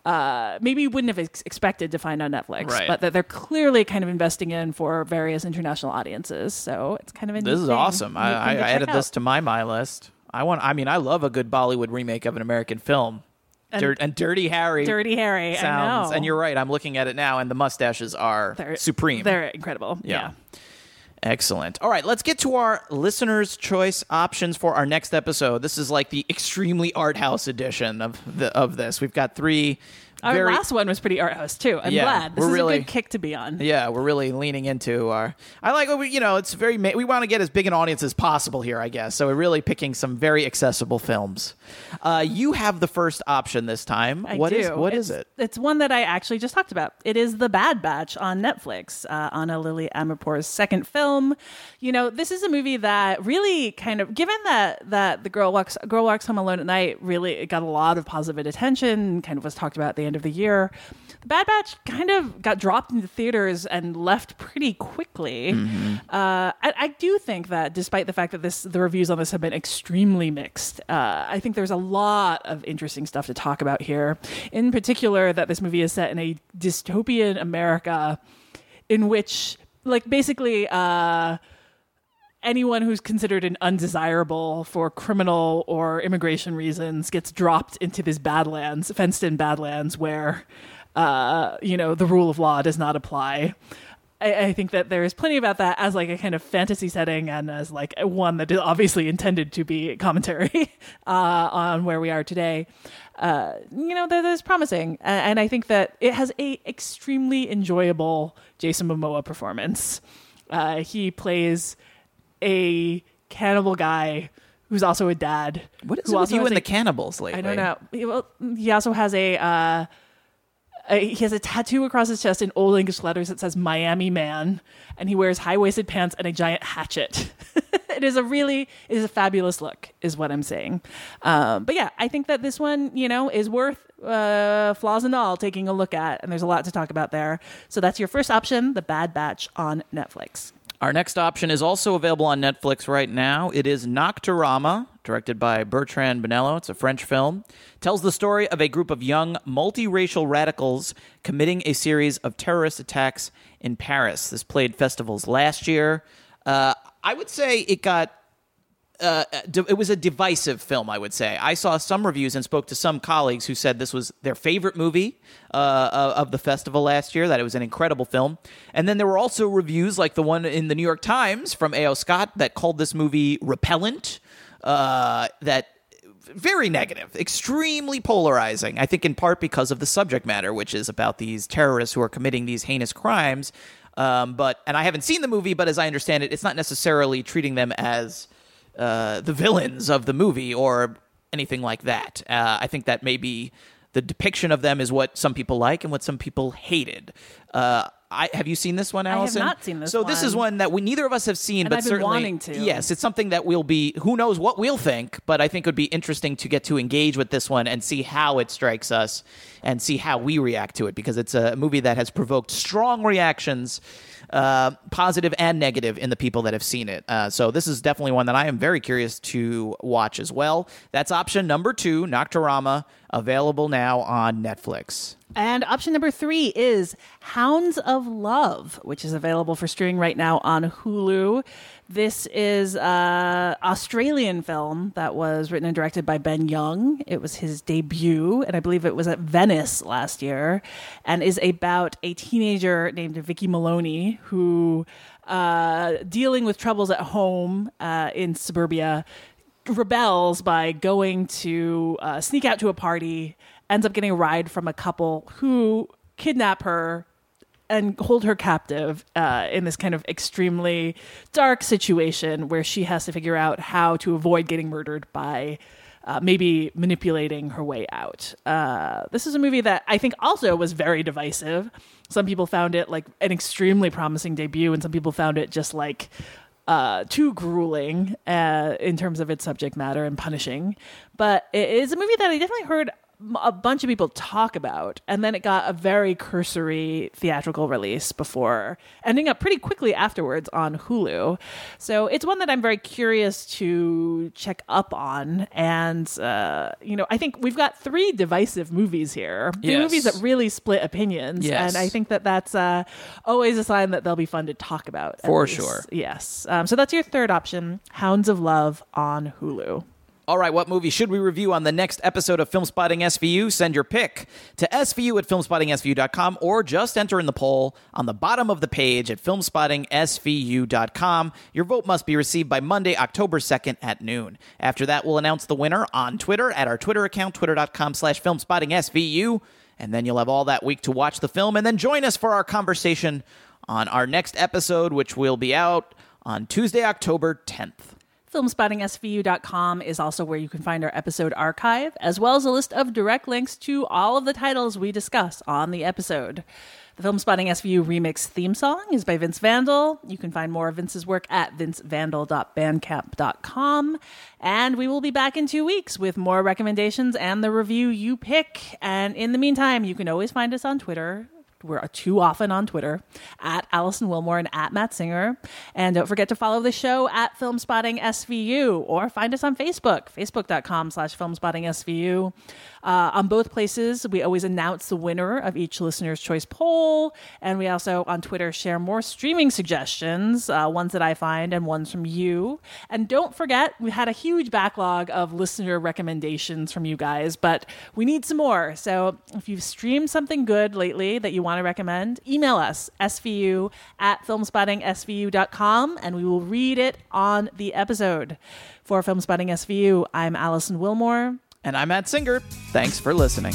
Uh, maybe you wouldn't have ex- expected to find on Netflix, Right. but that they're clearly kind of investing in for various international audiences. So it's kind of a This is thing. awesome. I, I, to I check added this to my my list. I want. I mean, I love a good Bollywood remake of an American film. And- Dirt, and Dirty Harry. Dirty Harry. sounds. I know. And you're right. I'm looking at it now, and the mustaches are They're- supreme. They're incredible. Yeah. Excellent. All right, let's get to our listeners' choice options for our next episode. This is like the extremely art house edition of the of this. We've got three Our very last one was pretty art house too. I'm Yeah, glad. This is really- a good kick to be on. Yeah, we're really leaning into our. I like, you know, it's very. We want to get as big an audience as possible here, I guess. So we're really picking some very accessible films. Uh, you have the first option this time. I What do. is- What is It's- it? It's one that I actually just talked about. It is The Bad Batch on Netflix. Uh, Anna Lily Amirpour's second film. You know, this is a movie that really kind of, given that that the girl walks girl walks home alone at night, really it got a lot of positive attention. Kind of was talked about at the end of the year. The Bad Batch kind of got dropped into theaters and left pretty quickly. Mm-hmm. Uh, I, I do think that, despite the fact that this the reviews on this have been extremely mixed, uh, I think there's a lot of interesting stuff to talk about here. In particular, that this movie is set in a dystopian America, in which, like, basically. Uh, anyone who's considered an undesirable for criminal or immigration reasons gets dropped into this badlands, fenced in badlands where, uh, you know, the rule of law does not apply. I, I think that there is plenty about that as like a kind of fantasy setting and as like one that is obviously intended to be commentary uh, on where we are today. Uh, you know, that is promising, and I think that it has a extremely enjoyable Jason Momoa performance. Uh, he plays a cannibal guy who's also a dad. What is who it with you and a- the cannibals lately? I don't know. He, well, he also has a. Uh, a, he has a tattoo across his chest in old English letters that says Miami Man, and he wears high waisted pants and a giant hatchet. it is a really, it is a fabulous look, is what I'm saying. Um, but yeah, I think that this one, you know, is worth uh, flaws and all taking a look at, and there's a lot to talk about there. So that's your first option, The Bad Batch on Netflix. Our next option is also available on Netflix right now. It is Nocturama, directed by Bertrand Bonello. It's a French film. Tells the story of a group of young multiracial radicals committing a series of terrorist attacks in Paris. This played festivals last year. Uh, I would say it got uh, it was a divisive film, I would say. I saw some reviews and spoke to some colleagues who said this was their favorite movie uh, of the festival last year, that it was an incredible film. And then there were also reviews like the one in the New York Times from A.O. Scott that called this movie repellent, uh, that very negative, extremely polarizing. I think in part because of the subject matter, which is about these terrorists who are committing these heinous crimes. Um, but and I haven't seen the movie, but as I understand it, it's not necessarily treating them as uh, the villains of the movie or anything like that. Uh, I think that maybe the depiction of them is what some people like and what some people hated. Uh, I, have you seen this one, Allison? I have not seen this So this is one. one that we neither of us have seen, And but I've been certainly wanting to. yes, it's something that we'll be. Who knows what we'll think? But I think it would be interesting to get to engage with this one and see how it strikes us and see how we react to it because it's a movie that has provoked strong reactions. Uh, positive and negative in the people that have seen it. Uh, so this is definitely one that I am very curious to watch as well. That's option number two, Nocturama, available now on Netflix. And option number three is Hounds of Love, which is available for streaming right now on Hulu. This is an Australian film that was written and directed by Ben Young. It was his debut, and I believe it was at Venice last year, and is about a teenager named Vicky Maloney who, uh, dealing with troubles at home uh, in suburbia, rebels by going to uh, sneak out to a party, ends up getting a ride from a couple who kidnap her and hold her captive uh, in this kind of extremely dark situation where she has to figure out how to avoid getting murdered by uh, maybe manipulating her way out. Uh, this is a movie that I think also was very divisive. Some people found it like an extremely promising debut, and some people found it just like uh, too grueling uh, in terms of its subject matter and punishing. But it is a movie that I definitely heard a bunch of people talk about, and then it got a very cursory theatrical release before ending up pretty quickly afterwards on Hulu. So it's one that I'm very curious to check up on. And, uh, you know, I think we've got three divisive movies here. Yes. movies that really split opinions. Yes. And I think that that's uh, always a sign that they'll be fun to talk about. For least. sure. Yes. Um, so that's your third option Hounds of Love on Hulu. All right, what movie should we review on the next episode of Filmspotting SVU? Send your pick to SVU at filmspottingsvu.com or just enter in the poll on the bottom of the page at filmspottingsvu.com. Your vote must be received by Monday, October 2nd at noon. After that, we'll announce the winner on Twitter at our Twitter account, twitter.com slash filmspottingsvu. And then you'll have all that week to watch the film and then join us for our conversation on our next episode, which will be out on Tuesday, October 10th. Filmspottingsvu.com is also where you can find our episode archive, as well as a list of direct links to all of the titles we discuss on the episode. The Filmspotting SVU remix theme song is by Vince Vandal. You can find more of Vince's work at vincevandal.bandcamp.com. And we will be back in two weeks with more recommendations and the review you pick. And in the meantime, you can always find us on Twitter we're too often on Twitter at Allison Willmore and at Matt Singer. And don't forget to follow the show at Filmspotting SVU or find us on Facebook, facebook.com slash Filmspotting SVU. Uh, on both places, we always announce the winner of each listener's choice poll. And we also on Twitter share more streaming suggestions, uh, ones that I find and ones from you. And don't forget, we had a huge backlog of listener recommendations from you guys, but we need some more. So if you've streamed something good lately that you want to recommend, email us, svu at filmspottingsvu.com, and we will read it on the episode. For Filmspotting SVU, I'm Allison Willmore. And I'm Matt Singer. Thanks for listening.